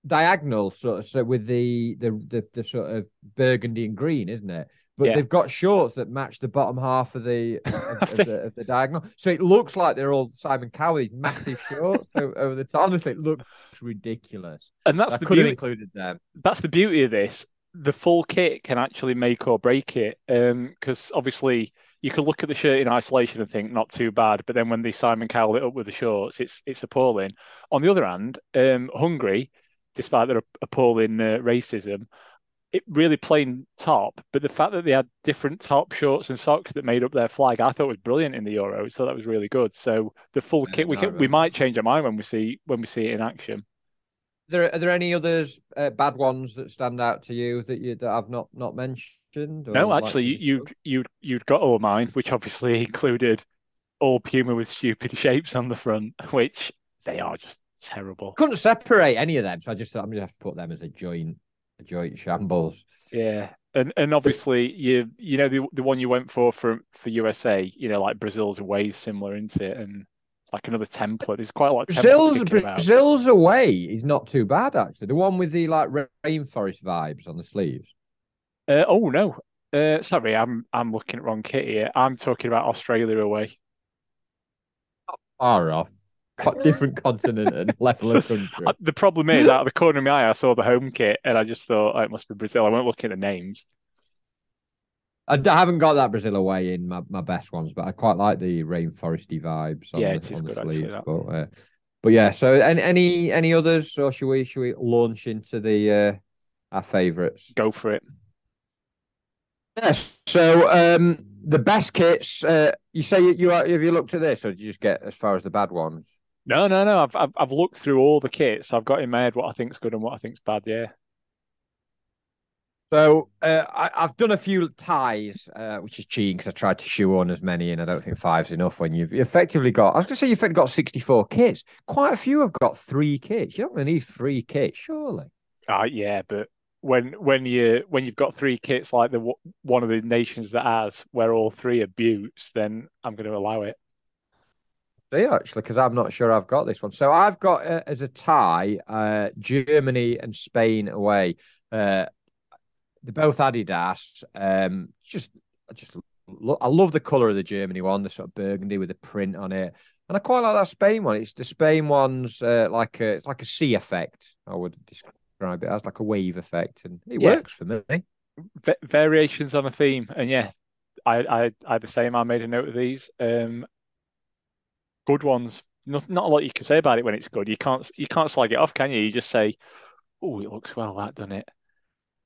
diagonal sort of so with the the the, the sort of burgundy and green, isn't it? But Yeah. they've got shorts that match the bottom half of the of, of the, of the diagonal, so it looks like they're all Simon Cowell, these massive shorts over the top. Honestly, it looks ridiculous. and that's I the could have beauty. included them. that's the beauty of this. The full kit can actually make or break it. Um, because obviously you can look at the shirt in isolation and think not too bad, but then when they Simon Cowell it up with the shorts, it's it's appalling. On the other hand, um, Hungary, despite their appalling uh, racism, it really plain top. But the fact that they had different top shorts and socks that made up their flag, I thought was brilliant in the Euros. So that was really good. So the full Yeah, kit, we can, we might change our mind when we see when we see it in action. There are there any others uh, bad ones that stand out to you that you that I've not not mentioned? or No, actually, to you you you'd got all mine, which obviously included all Puma with stupid shapes on the front, which they are just terrible. couldn't separate any of them, so I just thought I'm gonna have to put them as a joint a joint shambles. Yeah, and and obviously you you know the the one you went for for for USA, you know, like Brazil's way similar, isn't it? And it's like another template. There's quite a lot of templates Brazil's about. Brazil's away is not too bad actually. The one with the like rainforest vibes on the sleeves. Uh, oh no, uh, sorry, I'm I'm looking at wrong kit here. I'm talking about Australia away. Far off. Got different continent and level of country. Uh, The problem is, out of the corner of my eye, I saw the home kit, and I just thought oh, it must be Brazil. I won't look at the names. I haven't got that Brazil away in my, my best ones, but I quite like the rainforesty vibes on Yeah, the, it is on the good, actually, sleeves. that. But uh, but yeah, so any any any others, or should we should we launch into the uh, our favourites? Go for it. Yes. So um, the best kits. Uh, you say you, you are, have you looked at this, or did you just get as far as the bad ones? No, no, no. I've, I've I've looked through all the kits. I've got in my head what I think's good and what I think's bad. Yeah. So uh, I, I've done a few ties, uh, which is cheating because I tried to shoe on as many, and I don't think five's enough when you've effectively got. I was going to say you've got sixty-four kits. Quite a few have got three kits. Not going to need three kits, surely. Uh, yeah, but when when you when you've got three kits like the one of the nations that has where all three are buttes, then I'm going to allow it. See actually because I'm not sure I've got this one. So I've got uh, as a tie uh, Germany and Spain away. Uh, they're both Adidas. Um, just, I just, lo- I love the color of the Germany one, the sort of burgundy with the print on it, and I quite like that Spain one. It's the Spain one's uh, like a, it's like a sea effect. I would describe it as like a wave effect, and it Yeah. works for me. Va- variations on a theme, and yeah, I, I, I the same. I made a note of these. Um, good ones. Not, not a lot you can say about it when it's good. You can't, you can't slag it off, can you? You just say, "Oh, it looks well, that doesn't it."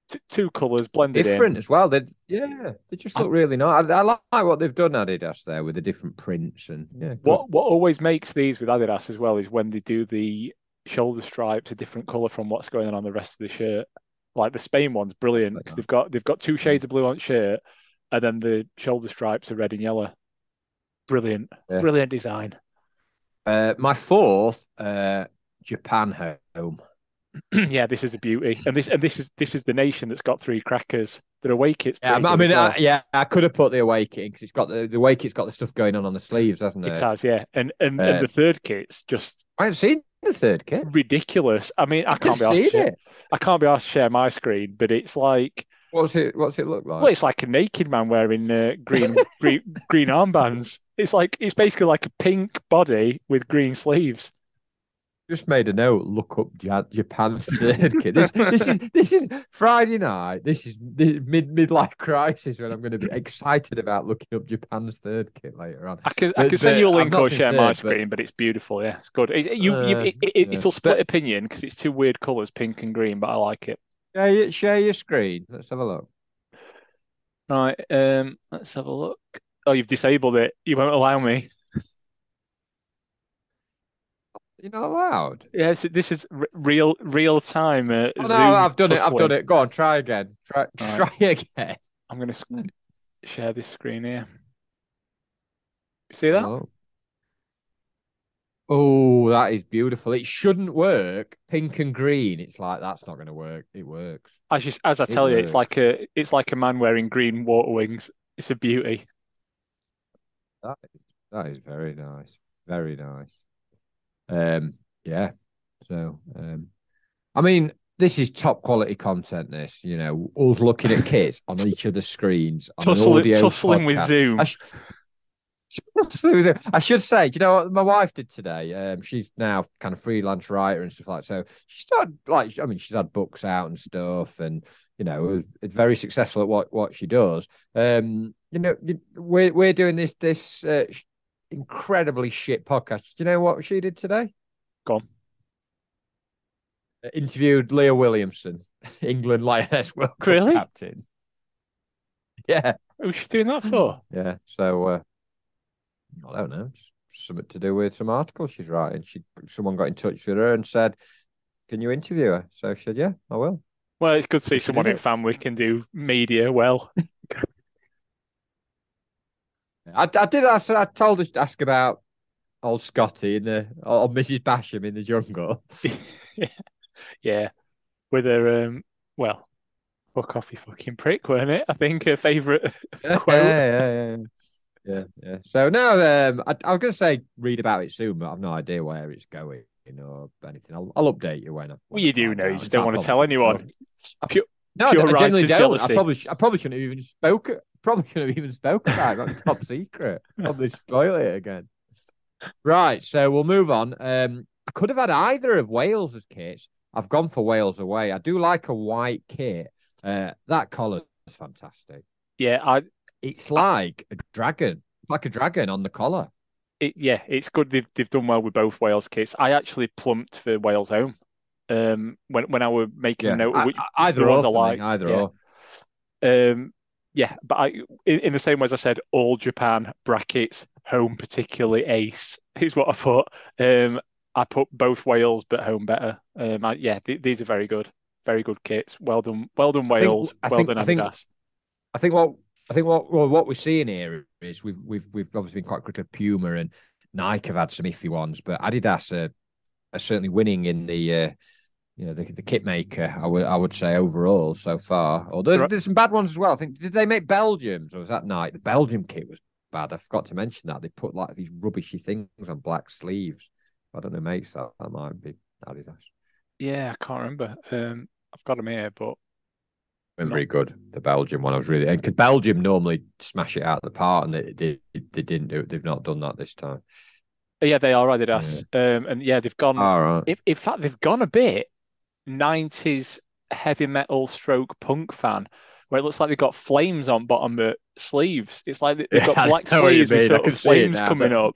T- two colors blended Different in. as well. They, yeah, they just look really nice. I, I like what they've done Adidas there with the different prints and yeah. good. What what always makes these with Adidas as well is when they do the shoulder stripes a different color from what's going on on the rest of the shirt. Like the Spain one's brilliant because they've got they've got two shades of blue on shirt, and then the shoulder stripes are red and yellow. Brilliant, Yeah. brilliant design. Uh, my fourth, uh, Japan home. yeah, this is a beauty, and this and this is this is the nation that's got three crackers. Their away kit's Yeah, I mean, well. I, yeah, I could have put the away kit because it's got the the away kit's got the stuff going on on the sleeves, hasn't it? It has, yeah, and and, Uh, and the third kit's just I haven't seen the third kit. ridiculous. I mean, I I've can't be asked to share, it. I can't be asked to share my screen, but it's like What's it? What's it look like? well, it's like a naked man wearing uh, green green green armbands. It's like it's basically like a pink body with green sleeves. Just made a note. Look up Ja- Japan's third kit. This, this is this is Friday night. This is the mid midlife crisis when I'm going to be excited about looking up Japan's third kit later on. I can I can send you a I've link or share my third, but- screen, but it's beautiful. Yeah, it's good. It, you, you, Uh, it, it, yeah. it's a split But- opinion because it's two weird colors, pink and green, but I like it. Share your, share your screen. Let's have a look. Right, um, let's have a look. Oh, you've disabled it. You won't allow me. You're not allowed. Yes, this is r real real time. Uh, Oh, no, I've done it. I've done it. Go on, try again. Try Right. try again. I'm gonna s- share this screen here. See that? Oh. Oh, that is beautiful. It shouldn't work. Pink and green. It's like that's not going to work. It works. As you, as I It tell you, it's like a it's like a man wearing green water wings. It's a beauty. That is, that is very nice. Very nice. Um, yeah. So, um, I mean, this is top quality content. This, you know, us looking at kits on each of the screens on an Tussling, audio tussling with. Zoom. I, sh- I should say, do you know what my wife did today? Um, she's now kind of freelance writer and stuff like so. She started like, I mean, she's had books out and stuff, and you know, very successful at what what she does. Um, you know, we're we're doing this this uh, incredibly shit podcast. Do you know what she did today? Go on. Uh, Interviewed Leah Williamson, England Lioness World Cup Really? captain. Yeah, Who's she doing that for? yeah. So uh, I don't know, just something to do with some article she's writing. She someone got in touch with her and said, "Can you interview her?" So she said, "Yeah, I will." Well, it's good to see someone did in it. family can do media well. I, I did ask. I told her to ask about old Scotty in the or Mrs. Basham in the jungle. Yeah, with her um, well, fuck off, you fucking prick, weren't it? I think her favourite. yeah, Quote. yeah, yeah, yeah, yeah, yeah. So now, um, I, I was going to say read about it soon, but I've no idea where it's going or anything. I'll, I'll update you when. I, Well, when I you do know, you just don't want to tell anyone. Pure, No, Pure I generally. I probably, sh- I probably shouldn't have even spoken. Probably shouldn't have even spoke about it. That's top secret. Probably spoil it again. Right, so we'll move on. Um, I could have had either of Wales as kits. I've gone for Wales away. I do like a white kit. Uh, that collar is fantastic. yeah, I It's like a dragon, like a dragon on the collar. It, yeah, it's good. They've they've done well with both Wales kits. I actually plumped for Wales home. Um, when when I were making a note which I- either the or, I liked, either yeah. or. Um, yeah, but I, in, in the same way as I said, all Japan brackets home particularly ace is what I put. Um, I put both Wales but home better. Um, I, yeah, th these are very good, very good kits. Well done, well done Wales. I well think- done I think- Adidas. I think what I think what well, what we're seeing here is we've we've we've obviously been quite critical of Puma and Nike have had some iffy ones, but Adidas are, are certainly winning in the uh, you know the, the kit maker. I would I would say overall so far. Although there's, there's some bad ones as well. I think did they make Belgium's or was that Nike? The Belgium kit was bad. I forgot to mention that they put like these rubbishy things on black sleeves. I don't know, mate. So that might be Adidas. Yeah, I can't remember. Um, I've got them here, but Been very good. The Belgium one, I was really, and could Belgium normally smash it out of the park, and they, they they didn't do it. They've not done that this time. yeah, they are Adidas. Um, and yeah, they've gone. All right. if, in fact, they've gone a bit 90s heavy metal stroke punk fan, where it looks like they've got flames on bottom of sleeves. It's like they've Yeah, got black know what you sleeves with sort of flames now, coming but-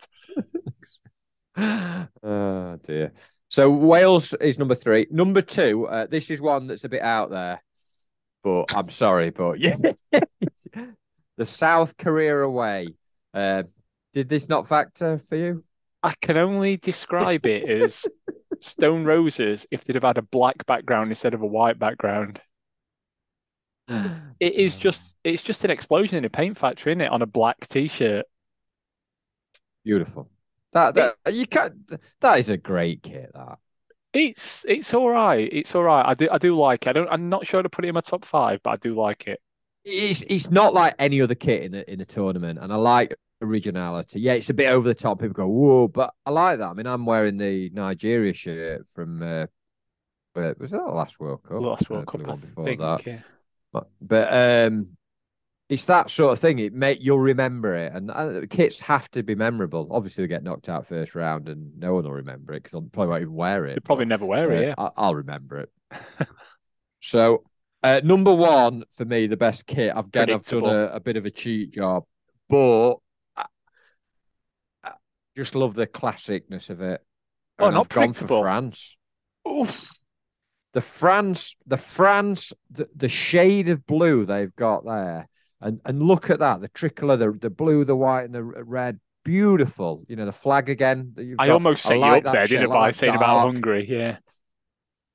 up. oh dear. So Wales is number three. Number two. Uh, this is one that's a bit out there, but I'm sorry, but yeah, the South Korea away. Uh, did this not factor for you? I can only describe it as Stone Roses if they'd have had a black background instead of a white background. It is just it's just an explosion in a paint factory, isn't it, on a black t-shirt. beautiful. That that you can't. That is a great kit. That It's it's all right. It's all right. I do I do like it. I don't I'm not sure to put it in my top five, but I do like it. it's it's not like any other kit in the in the tournament, and I like originality. Yeah, it's a bit over the top. People go whoa, but I like that. I mean, I'm wearing the Nigeria shirt from. Uh, was that the last World Cup? Last World Uh, Cup, before think. that. yeah. But, but um, it's that sort of thing. It make you'll remember it, and uh, kits have to be memorable. Obviously, they get knocked out first round, and no one will remember it because I probably won't even wear it. They probably never wear it, uh, yeah. I- I'll remember it. so, uh, number one for me, the best kit. I've again, I've done a, a bit of a cheat job, but I, I just love the classicness of it. Oh, And not I've gone for France. Oof. The France, the France, the, the shade of blue they've got there, and and look at that, the tricolor, the the blue, the white, and the red, beautiful. You know, the flag again. That you've I got. almost set like you up there, didn't I, like by saying about Hungary? Yeah.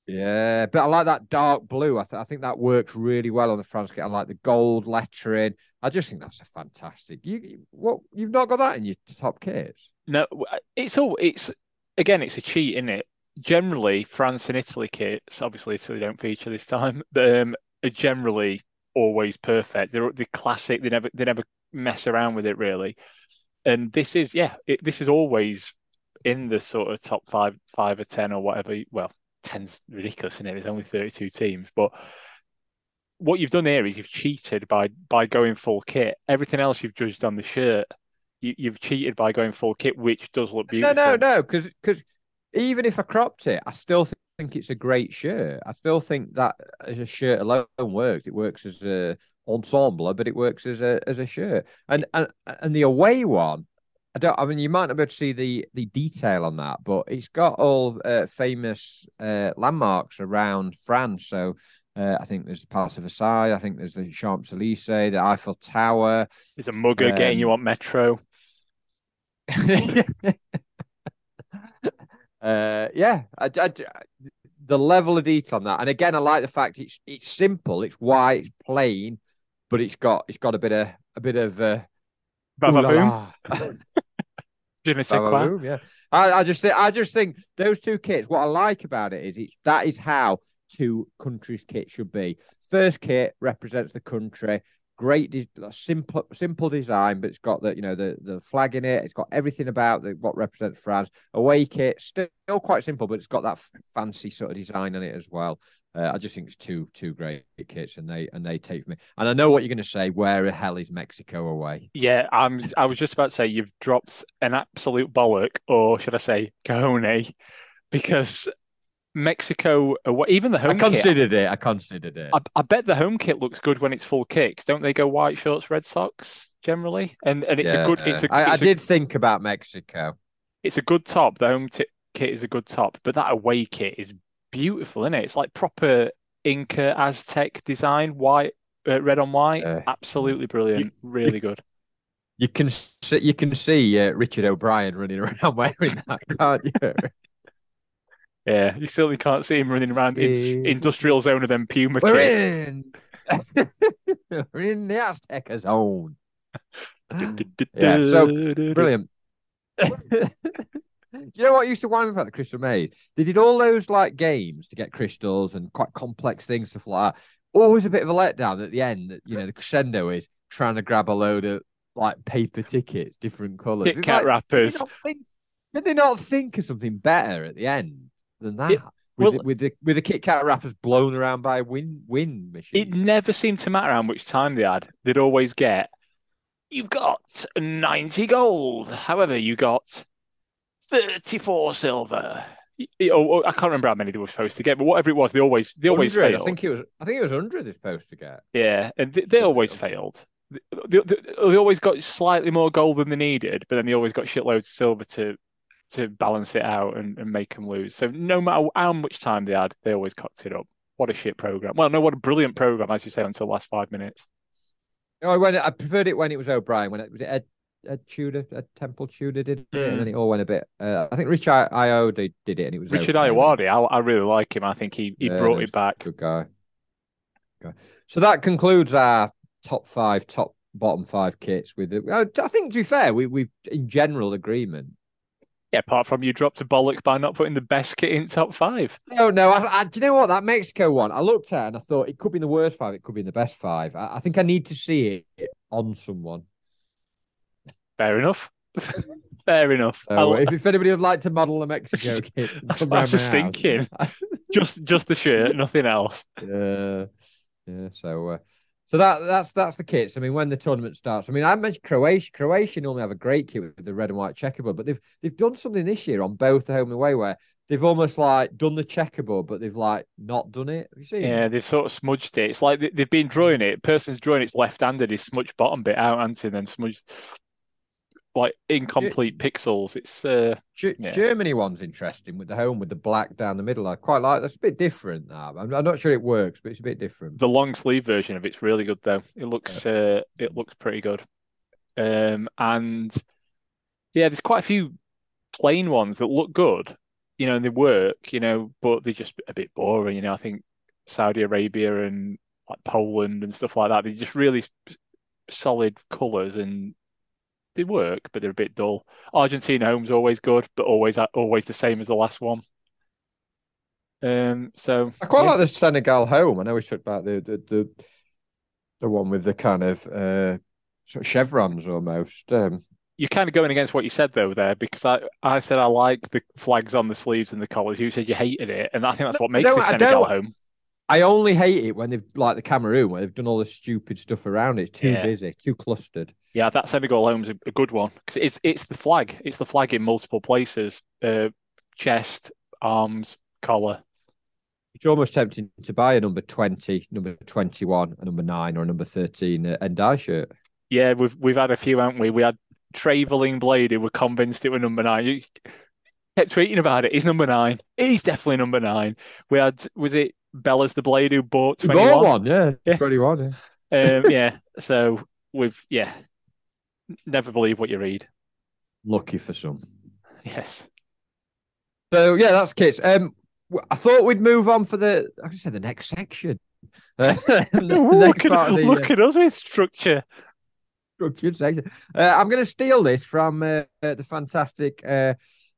Yeah, but I like that dark blue. I, th- I think that works really well on the France kit. I like the gold lettering. I just think that's a fantastic. You, you what you've not got that in your top kits? No, it's all it's again, it's a cheat, isn't it? Generally, France and Italy kits, obviously Italy don't feature this time, um, are generally always perfect. They're the classic. They never they never mess around with it really. And this is yeah, it, this is always in the sort of top five, five or ten or whatever. Well, ten's ridiculous, isn't it? There's only 32 teams, but what you've done here is you've cheated by by going full kit. Everything else you've judged on the shirt. You, you've cheated by going full kit, which does look beautiful. No, no, no. Because because even if I cropped it, I still think it's a great shirt. I still think that as a shirt alone works. It works as a ensemble, but it works as a as a shirt. And and and the away one. I don't. I mean, you might not be able to see the the detail on that, but it's got all uh, famous uh, landmarks around France. So uh, I think there's Palace of Versailles. I think there's the Champs Elysees, the Eiffel Tower. There's a mugger getting you Um, on Metro. uh, yeah, I, I- the level of detail on that, and again, I like the fact it's it's simple, it's white, it's plain, but it's got it's got a bit of a bit of uh, ooh la Bavaboom. la. Je ne sais quoi. Bavaboom, yeah. I, I just think I just think those two kits. What I like about it is it's that is how two countries' kit should be. First kit represents the country. Great, de- simple, simple design, but it's got the you know the the flag in it. It's got everything about the, what represents France. Away kit still quite simple, but it's got that f- fancy sort of design on it as well. Uh, I just think it's two two great kits, and they and they take me. And I know what you're going to say. Where the hell is Mexico away? Yeah, I'm. I was just about to say you've dropped an absolute bollock, or should I say, cojones, because Mexico, away- even the home. I considered it. I considered it. I, I bet the home kit looks good when it's full kicks. Don't they go white shorts, Red socks generally? And and it's a good. It's a. I, I it's a- did think about Mexico. It's a good top. The home t kit is a good top, but that away kit is beautiful, isn't it? It's like proper Inca Aztec design, white, uh, red on white. Uh, Absolutely brilliant. Really good. You can see, you can see uh, Richard O'Brien running around wearing that, can't you? Yeah, you certainly can't see him running around in industrial zone of them Puma We're kits. in. We're in the Aztec zone. Yeah, so Brilliant. Do you know what used to wind me about the Crystal Maze? They did all those like games to get crystals and quite complex things, stuff like that. Always a bit of a letdown at the end. That you know the crescendo is trying to grab a load of like paper tickets, different colours. Kit Kat like, wrappers. Did they, not think, did they not think of something better at the end than that? Yeah, with, well- the, with the with the Kit Kat wrappers blown around by a wind wind machine. It never seemed to matter how much time they had. They'd always get, you've got 90 gold. However, you got 34 silver. Oh, oh, I can't remember how many they were supposed to get, but whatever it was, they always they always 100, failed. I think it was. I think it was hundred. They're supposed to get. Yeah, and they, they always failed. They, they, they always got slightly more gold than they needed, but then they always got shitloads of silver to to balance it out and, and make them lose. So no matter how much time they had, they always cocked it up. What a shit program. Well, no, what a brilliant program, as you say, until the last five minutes. No, when I preferred it when it was O'Brien. When it was it Ed, Ed Tudor, Ed Temple Tudor did it, and then it all went a bit. Uh, I think Richard I- Io did, did it, and it was Richard okay. I, I really like him. I think he, he Yeah, brought it back. Good guy. So that concludes our top five, top bottom five kits. With the, I think to be fair, we we in general agreement. Yeah, apart from you dropped a bollock by not putting the best kit in top five. No, no. I, I, do you know what that Mexico one? I looked at it and I thought it could be in the worst five. It could be in the best five. I, I think I need to see it on someone. Fair enough. Fair enough. So if, if anybody would like to model a Mexico kit, That's what I was house. thinking. just just the shirt, nothing else. Yeah, yeah. So, uh, so that that's that's the kits. I mean, when the tournament starts, I mean, I mentioned Croatia. Croatia normally have a great kit with the red and white checkerboard, but they've they've done something this year on both the home and away where they've almost like done the checkerboard, but they've like not done it. Have you seen? Yeah, they've sort of smudged it. It's like they- they've been drawing it. Person's drawing it's left-handed. He's smudged bottom bit out, and then smudged like incomplete pixels. It's uh, Ge- yeah. Germany one's interesting with the home with the black down the middle. I quite like that's a bit different. That I'm, I'm not sure it works, but it's a bit different. the long sleeve version of it's really good though. It looks uh, it looks pretty good. Um, and yeah, there's quite a few plain ones that look good, you know, and they work, you know, but they're just a bit boring. You know, I think Saudi Arabia and like Poland and stuff like that, they're just really solid colours and they work, but they're a bit dull. Argentina home's always good, but always always the same as the last one. Um, so I quite yeah. like the Senegal home. I know we talked about the the the, the one with the kind of uh, sort of chevrons almost. Um, You're kind of going against what you said though there because I, I said I like the flags on the sleeves and the collars. You said you hated it, and I think that's what makes the Senegal home. I only hate it when they've like the Cameroon where they've done all the stupid stuff around it. It's too Yeah. busy, too clustered. Yeah, that Senegal home's a, a good one because it's it's the flag. It's the flag in multiple places: uh, chest, arms, collar. It's almost tempting to buy a number twenty, number twenty-one, a number nine, or a number thirteen uh, Ndiaye shirt. Yeah, we've we've had a few, haven't we? We had Travelling Blade who were convinced it was number nine. You kept tweeting about it. He's number nine. He's definitely number nine. We had was it Bella's the Blade who bought You 21? bought one, yeah, Yeah. twenty-one. Yeah. Um, yeah. So we've yeah, never believe what you read. Lucky for some. Yes. So yeah, that's kits. Um, w- I thought we'd move on for the. I could say the next section. Uh, the Ooh, next look at, the, look uh, at us with structure. structured section. Uh, I'm going to steal this from uh, uh, the fantastic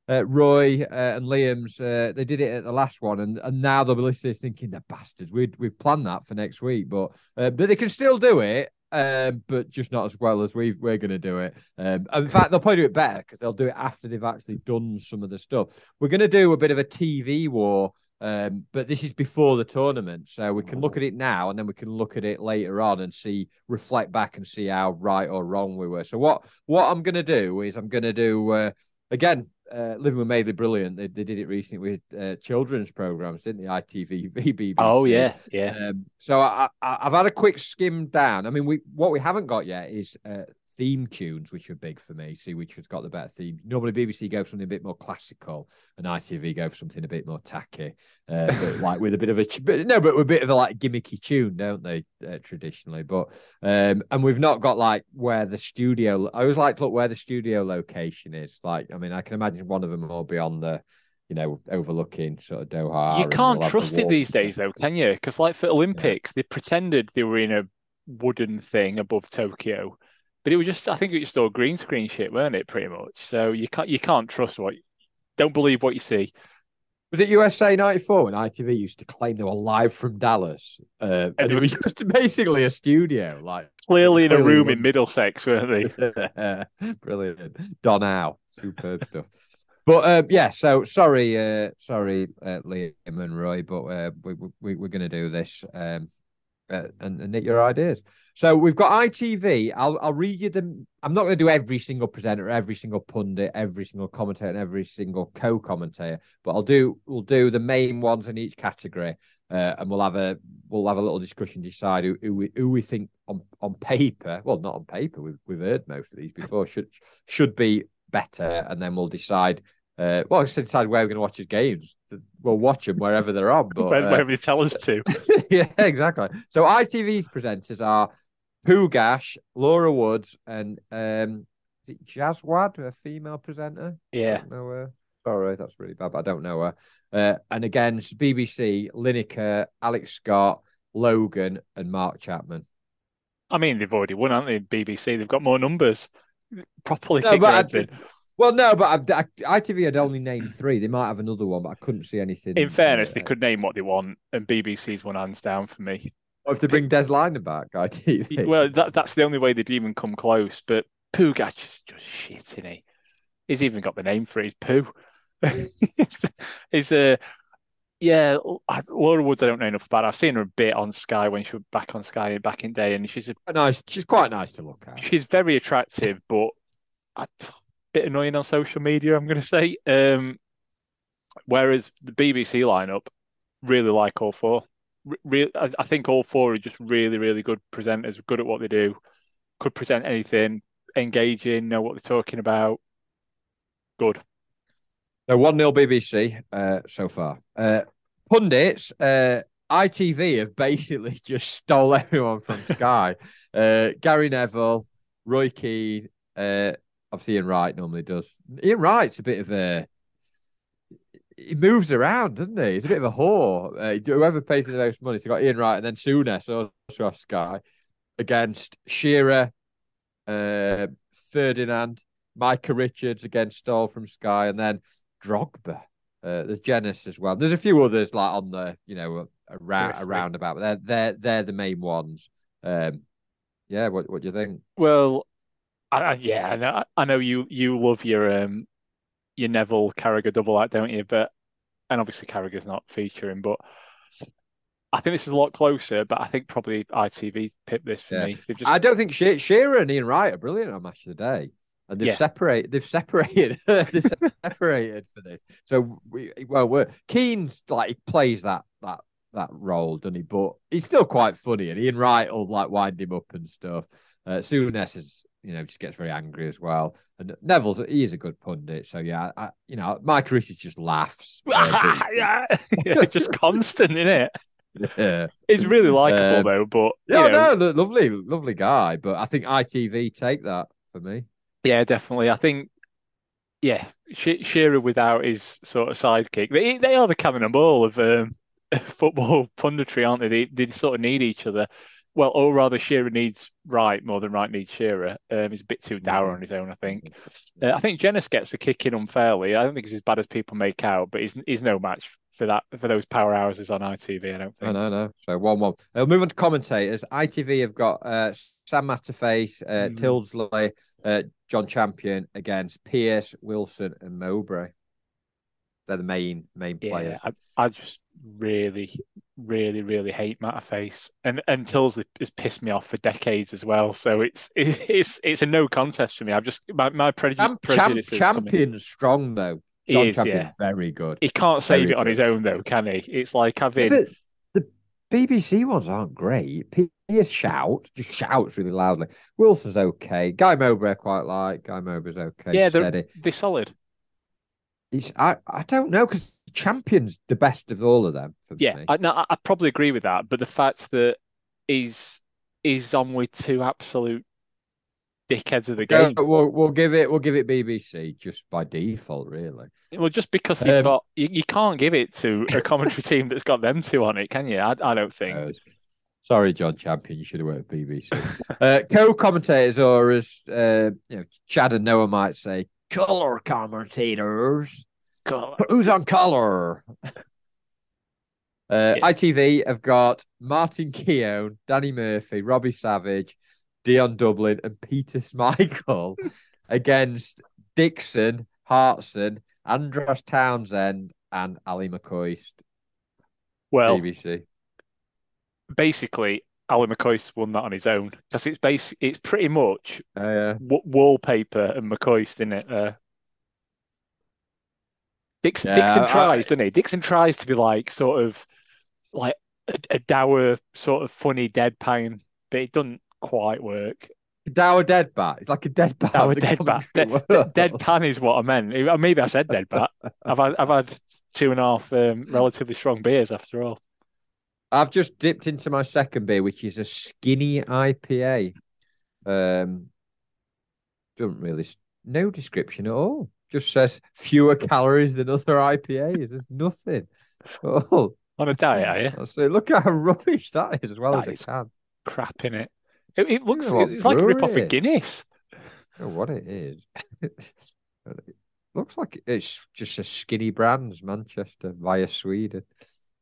uh, Roy uh, and Liam's. Uh, they did it at the last one, and, and now they'll be listening, thinking they're bastards. We we planned that for next week, but uh, but they can still do it. Um, but just not as well as we we're going to do it. Um, in fact, they'll probably do it better because they'll do it after they've actually done some of the stuff. We're going to do a bit of a TV war um, but this is before the tournament, so we can look at it now, and then we can look at it later on and see, reflect back and see how right or wrong we were. So what what I'm going to do is I'm going to do uh, again. Uh, Living with Maidly Brilliant. They, they did it recently with uh, children's programs, didn't they? ITV, BBC. Oh yeah, yeah. Um, so I, I, I've had a quick skim down. I mean, we what we haven't got yet is uh, theme tunes, which are big for me. See which has got the better theme. Normally, BBC go for something a bit more classical, and ITV go for something a bit more tacky, uh, but like with a bit of a but, no, but with a bit of a like gimmicky tune, don't they? Uh, traditionally, but um, and we've not got like where the studio. I always like to look where the studio location is. Like, I mean, I can imagine one of them will be on the. You know, overlooking sort of Doha. You can't we'll the trust it these days, though, can you? Because like for Olympics, they pretended they were in a wooden thing above Tokyo, but it was just I think it was just all green screen shit, weren't it? Pretty much. So you can't you can't trust what. Don't believe what you see. Was it USA '94 when ITV used to claim they were live from Dallas, uh, and it was just basically a studio, like Clearly in a room in Middlesex, weren't they? Brilliant. Don Howe. Superb stuff. But uh, yeah, so sorry, uh, sorry, uh, Liam and Roy, but uh, we, we, we're going to do this um, uh, and, and knit your ideas. So we've got ITV. I'll I'll read you them. I'm not going to do every single presenter, every single pundit, every single commentator, and every single co-commentator, but I'll do we'll do the main ones in each category, uh, and we'll have a we'll have a little discussion, decide who, who we who we think on on paper, well not on paper, we've we've heard most of these before should should be better, and then we'll decide. Uh, well, let's decide where we're going to watch his games. We'll watch them wherever they're on. But Where- uh, Wherever they tell us to. yeah, exactly. So ITV's presenters are Pougatch, Laura Woods, and um, is it Jaswal, a female presenter? Yeah. Don't know her. Sorry, that's really bad, but I don't know her. Uh, and again, it's BBC, Lineker, Alex Scott, Logan, and Mark Chapman. I mean, they've already won, haven't they? BBC, they've got more numbers. Properly No, but I heads in. did- Well, no, but I, I, ITV had only named three. They might have another one, but I couldn't see anything. In fairness, they could name what they want, and BBC's one hands down for me. Or if they bring Des Lynam back, ITV. Well, that, that's the only way they'd even come close. But Pougatch is just shit, isn't he? He's even got the name for his poo. Pooh. He's uh, yeah. Laura Woods, I don't know enough about. I've seen her a bit on Sky when she was back on Sky back in day, and she's a, nice. She's quite nice to look at. she's very attractive, but a bit annoying on social media. I'm going to say. Um, whereas the BBC lineup, really like all four. Re- Real, I I think all four are just really, really good presenters, good at what they do, could present anything, engaging, know what they're talking about. Good. So one 0 BBC uh, so far. Uh, pundits, uh, ITV have basically just stole everyone from Sky. uh, Gary Neville, Roy Keane, uh, obviously Ian Wright normally does. Ian Wright's a bit of a he moves around, doesn't he? He's a bit of a whore. Uh, whoever pays the most money, so got Ian Wright and then Souness also off Sky against Shearer, uh, Ferdinand, Micah Richards against Stoll from Sky, and then Drogba. Uh, there's Jenas as well. There's a few others like on the you know around around about, but they're they're they're the main ones. Um, yeah, what what do you think? Well, I, yeah, I know, I know you you love your um your Neville Carragher double act, don't you? But and obviously Carragher's not featuring, but I think this is a lot closer. But I think probably ITV pipped this for Yeah. me. Just I don't think She- Shearer and Ian Wright are brilliant on Match of the Day, and they've Yeah. separated. They've separated. they've separated for this. So we well, we're Keane's like he plays that that that role, doesn't he? But he's still quite funny, and Ian Wright will like wind him up and stuff. Uh, Souness is you know just gets very angry as well, and Neville's he is a good pundit. So yeah, I, you know Micah Richards just laughs. uh, yeah, just constant in it. yeah, It's really likable Um, though, but yeah, know, no, lovely, lovely guy. But I think ITV take that for me. Yeah, definitely. I think, yeah, Sh Shearer without his sort of sidekick, they they are the cannon and ball of um, football punditry, aren't they? They they sort of need each other. Well, or rather, Shearer needs Wright more than Wright needs Shearer. Um, he's a bit too dour on his own, I think. Uh, I think Jenas gets a kick in unfairly. I don't think he's as bad as people make out, but he's he's no match for that for those power houses on ITV. I don't No, think. no, no. No. So one one. We'll move on to commentators. ITV have got uh, Sam Matterface, uh, Mhm. Tyldesley, uh, John Champion against Pearce, Wilson, and Mowbray. They're the main main Yeah, players. I, I just really, really, really hate Matterface, and and Tyldesley has pissed me off for decades as well. So it's it's it's a no contest for me. I've just my my prejudice Champ, prejudice is coming. champion's strong though. He is, Champion's yeah. very good. He can't save Very it on good. his own though, can he? It's like Yeah, having but the BBC ones aren't great. Pearce shouts, just shouts really loudly. Wilson's okay. Guy Mowbray I quite like. Guy Mowbray's okay. yeah, they're steady. they're solid. It's I, I don't know because Champion's the best of all of them for Yeah, me. I, no, I probably agree with that. But the fact that he's he's on with two absolute dickheads of the game. we'll we'll give it we'll give it BBC just by default, really. Well, just because Um, got you, you can't give it to a commentary team that's got them two on it, can you? I, I don't think. Uh, sorry, John Champion, you should have worked at BBC. uh, co-commentators, or as uh, you know, Chad and Noah might say, color commentators. God, Who's on color? Uh, Yeah. ITV have got Martin Keown, Danny Murphy, Robbie Savage, Dion Dublin, and Peter Schmeichel against Dixon, Hartson, Andros Townsend, and Ally McCoist. well, BBC. basically, Ally McCoist won that on his own because it's base. It's pretty much Uh, w- wallpaper and McCoist in it. Uh, Dixon, Yeah, Dixon I- tries, doesn't he? Dixon tries to be like sort of like a, a dour, sort of funny deadpan, but it doesn't quite work. Dower dead bat. It's like a dead bat. Dour dead bat. commentary De- world. de- deadpan is what I meant. Maybe I said dead bat. I've had I've had two and a half um, relatively strong beers after all. I've just dipped into my second beer, which is a skinny IPA. Um, doesn't really s- no description at all. Just says fewer calories than other IPAs. There's nothing. Oh, On a diet, are you? I say, look at how rubbish that is, as well That as is it can. Crap in it. It, it looks know it's like a rip off of. Guinness. Oh, what it is. it looks like it's just a skinny brands, Manchester via Sweden.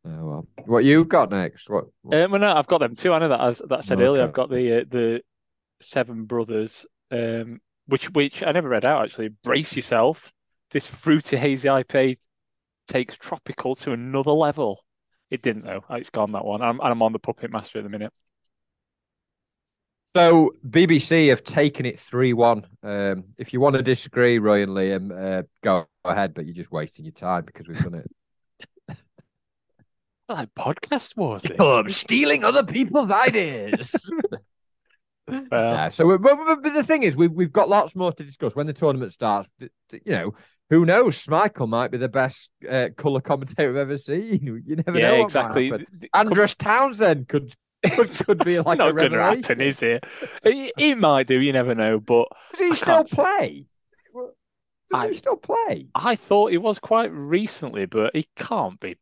Oh well. What you got next? What? what- Um, well, no, I've got them too. I know that as that I said earlier. I've got the uh, the Seven Brothers, um, which which I never read out actually. Brace yourself. This fruity hazy IPA takes tropical to another level. It didn't though. It's gone that one. I'm and I'm on the Puppet Master at the minute. So BBC have taken it three one. Um, if you want to disagree, Roy and Liam, uh, go ahead, but you're just wasting your time because we've done it. Like podcast wars. This. I'm stealing other people's ideas. Yeah. So, but, but, but the thing is, we've we've got lots more to discuss when the tournament starts. You know, who knows? Michael might be the best uh, color commentator we've ever seen. You never know. yeah, what exactly. happen. Th- th- Andros Townsend could could, could be like not going to happen, is it? it? It might do. You never know. But Does he I still play? Does I- he still play? I thought he was quite recently, but he can't be.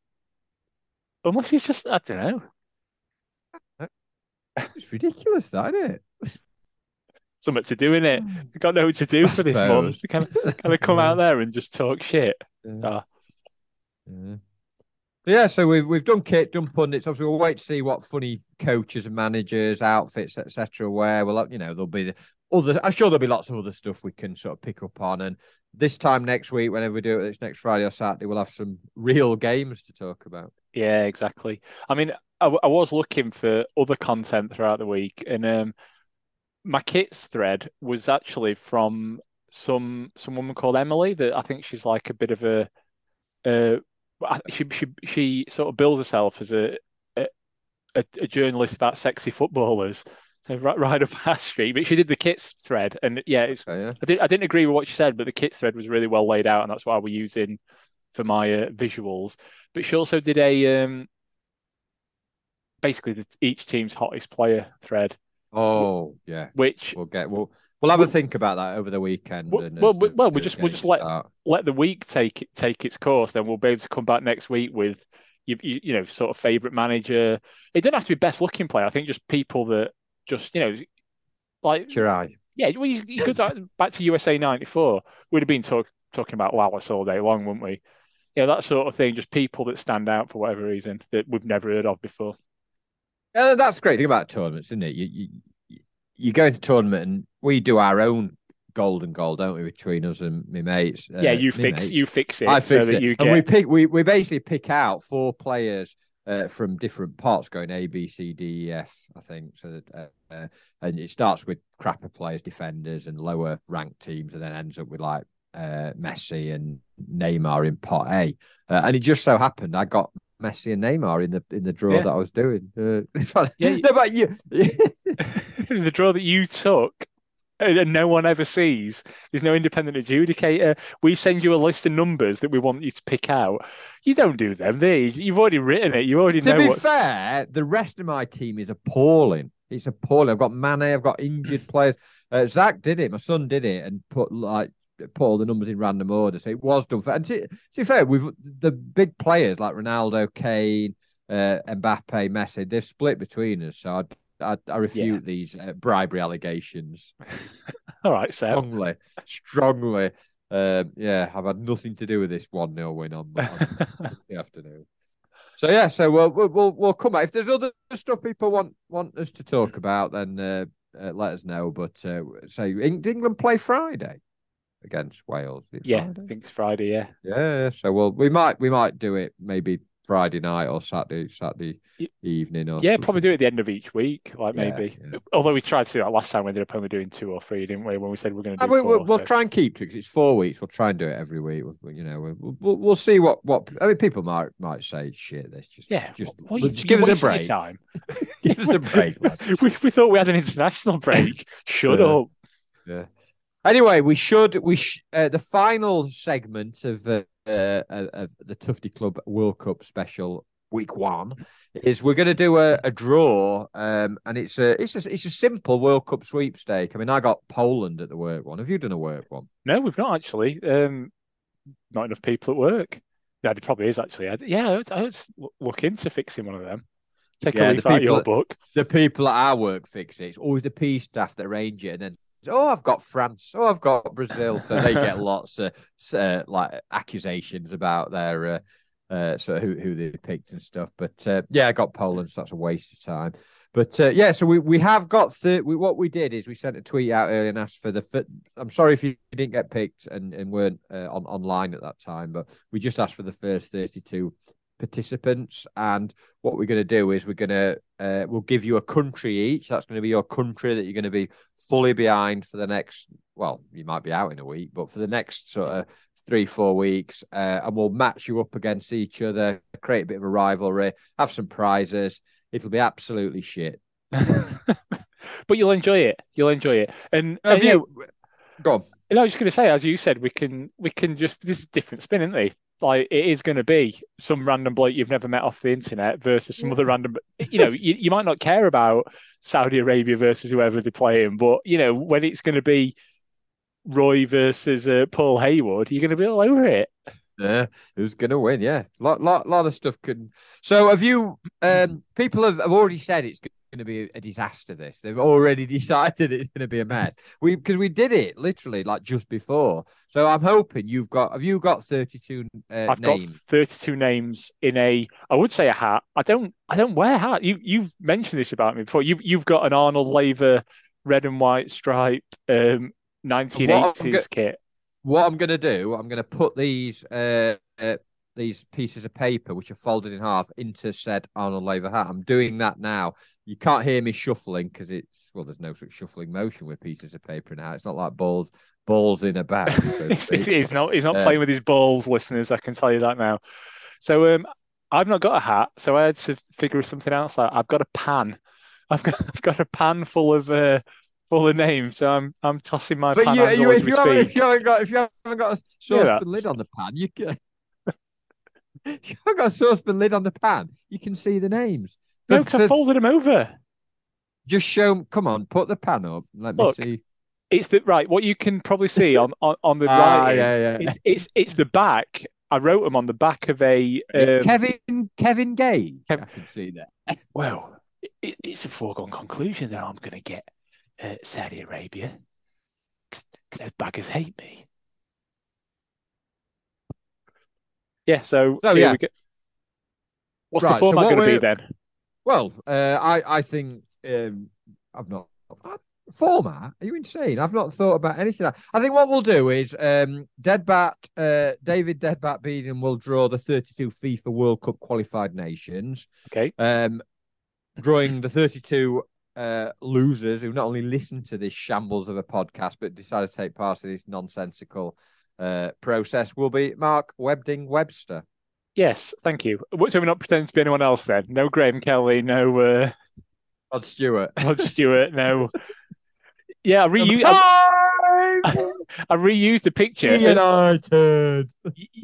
Unless he's just, I don't know. It's ridiculous, that isn't it? Something to do in it. I got no to do I for this month. Kind of, kind of come out there and just talk shit. Yeah. Ah. Yeah. So, yeah, so we've we've done kit, done pundits. Obviously, we'll wait to see what funny coaches and managers, outfits, etc. Wear. Well, you know, there'll be the other. I'm sure there'll be lots of other stuff we can sort of pick up on. And this time next week, whenever we do it, it's next Friday or Saturday, we'll have some real games to talk about. Yeah, exactly. I mean, I was looking for other content throughout the week, and um, my kits thread was actually from some some woman called Emily. That I think she's like a bit of a, uh, she she she sort of bills herself as a a, a journalist about sexy footballers. So right, right up our street, but she did the kits thread, and yeah, it's Okay, yeah. I didn't I didn't agree with what she said, but the kits thread was really well laid out, and that's why we're using for my uh, visuals. But she also did a um, basically the, each team's hottest player thread, Oh, yeah. which We'll get. We'll we'll have a think about that over the weekend. Well- and well, the- well, we'll just- we'll just let- start. let the week take take its course. Then we'll be able to come back next week with you you, you know sort of favorite manager. It doesn't have to be best looking player. I think just people that just you know like Shirai. yeah. Well, you, you to- back to USA '94. We'd have been talk, talking about Wallace all day long, wouldn't we? Yeah, that sort of thing. Just people that stand out for whatever reason that we've never heard of before. Yeah, that's the great thing about tournaments, isn't it? You you you go into tournament and we do our own golden goal, don't we, between us and my mates? yeah, Uh, you fix mates. you fix it I so fix that it, you and we pick we we basically pick out four players uh, from different parts, going A, B, C, D, E, F. I think so that uh, uh, and it starts with crapper players, defenders, and lower ranked teams, and then ends up with like uh, Messi and Neymar in pot A. Uh, and it just so happened I got Messi and Neymar in the in the draw Yeah. that I was doing. Uh, Yeah, no, but you. the draw that you took and and no one ever sees. There's no independent adjudicator. We send you a list of numbers that we want you to pick out. You don't do them, you? You've already written it. You already to know To be what's fair, the rest of my team is appalling. It's appalling. I've got Mane, I've got injured players. Uh, Zach did it. My son did it and put like put all the numbers in random order. So it was done fair. And to, to be fair, with the big players like Ronaldo, Kane, uh, Mbappe, Messi, they're split between us. So I I, I refute these uh, bribery allegations all right, so strongly, strongly. Um, yeah, I've had nothing to do with this one 0 win on, on the afternoon. So yeah, so we'll we'll we'll, come back. If there's other stuff people want want us to talk about, then uh, uh, let us know. But uh, say, did England play Friday against Wales? Yeah, Friday? I think it's Friday. Yeah. Yeah, so well, we might we might do it maybe Friday night or Saturday Saturday Y- evening or Yeah, something. probably do it at the end of each week, like Yeah, maybe. yeah. Although we tried to do that last time, we ended up only doing two or three, didn't we? When we said we're going to Uh, do we, four. will we'll try and keep to because it's four weeks. We'll try and do it every week. We'll, you know, we'll, we'll we'll see what what. I mean, people might might say shit. This just Yeah, just, well, you- just you're give us a break. Time. Give us a break. we, we thought we had an international break. Shut Yeah. up. Yeah. Anyway, we should we sh- uh, the final segment of uh, uh, of the Tufty Club World Cup special week one is we're going to do a, a draw, um, and it's a it's a it's a simple World Cup sweepstake. I mean, I got Poland at the work one. Have you done a work one? No, we've not actually. Um, not enough people at work. Yeah, there probably is actually. I, yeah, I would, I would look into fixing one of them. Take Yeah, a the leaf out of your people- book. The people at our work fix it. It's always the P staff that arrange it, and then. Oh, I've got France. Oh, I've got Brazil. So they get lots of uh, like accusations about their uh, uh, so who who they picked and stuff. But uh, yeah, I got Poland, so that's a waste of time. But uh, yeah, so we, we have got the we, what we did is we sent a tweet out earlier and asked for the. I'm sorry if you didn't get picked and, and weren't uh, on online at that time, but we just asked for the first 32 participants. And what we're going to do is we're going to uh, we'll give you a country each. That's going to be your country that you're going to be fully behind for the next. Well, you might be out in a week, but for the next sort of three four weeks, uh, and we'll match you up against each other, create a bit of a rivalry, have some prizes. It'll be absolutely shit. but you'll enjoy it. You'll enjoy it. And, Have and, yeah, you? Go on. And I was just going to say, as you said, we can we can just this is different spin, isn't it? Like it is going to be some random bloke you've never met off the internet versus some other random. You know, you, you might not care about Saudi Arabia versus whoever they're playing, but you know when it's going to be Roy versus uh, Paul Haywood, you're going to be all over it. Yeah, who's gonna win? Yeah, lot, lot, lot of stuff can. So, have you? Um, people have, have already said it's going to be a disaster. This they've already decided it's going to be a mess. We because we did it literally like just before. So I'm hoping you've got. Have you got 32 uh, I've got 32 names in a. I would say a hat. I don't. I don't wear hat. You you've mentioned this about me before. You've you've got an Arnold Laver red and white stripe um 1980s go- kit. What I'm going to do, I'm going to put these uh, uh, these pieces of paper, which are folded in half, into said Arnold Laver hat. I'm doing that now. You can't hear me shuffling because it's well, there's no such shuffling motion with pieces of paper in a hat. It's not like balls balls in a bag. So he's, not he's not Uh, playing with his balls, listeners. I can tell you that now. So um, I've not got a hat, so I had to figure something else out. I've got a pan. I've got I've got a pan full of uh, full of names. So I'm I'm tossing my But pan you, you, if you haven't, if you haven't got if you haven't got a Yeah, lid on the pan, you can. haven't got a saucepan lid on the pan, you can see the names. No, because I folded them over. Just show Come on, put the pan up. Let me see. It's the right. What you can probably see on on, on the Ah, right. yeah, yeah. It's, it's it's the back. I wrote them on the back of a. Um, Kevin Kevin Gage. Kev- I can see that. well, it, it's a foregone conclusion that I'm going to get uh, Saudi Arabia because those baggers hate me. Yeah, so, So, yeah. we go. What's Right, the so format what going to be then? Well, uh, I I think um, I've not format. Are you insane? I've not thought about anything. I think what we'll do is um, Deadbat, uh, David Deadbat Beeden will draw the 32 FIFA World Cup qualified nations, Okay, um, drawing the 32 uh, losers who not only listen to this shambles of a podcast but decide to take part in this nonsensical uh, process will be Mark Webding Webster. yes, thank you. So we're not pretending to be anyone else then? No Graham Kelly, no uh, Rod Stewart. Rod Stewart, no. Yeah, I, reused. I! I reused the picture. United.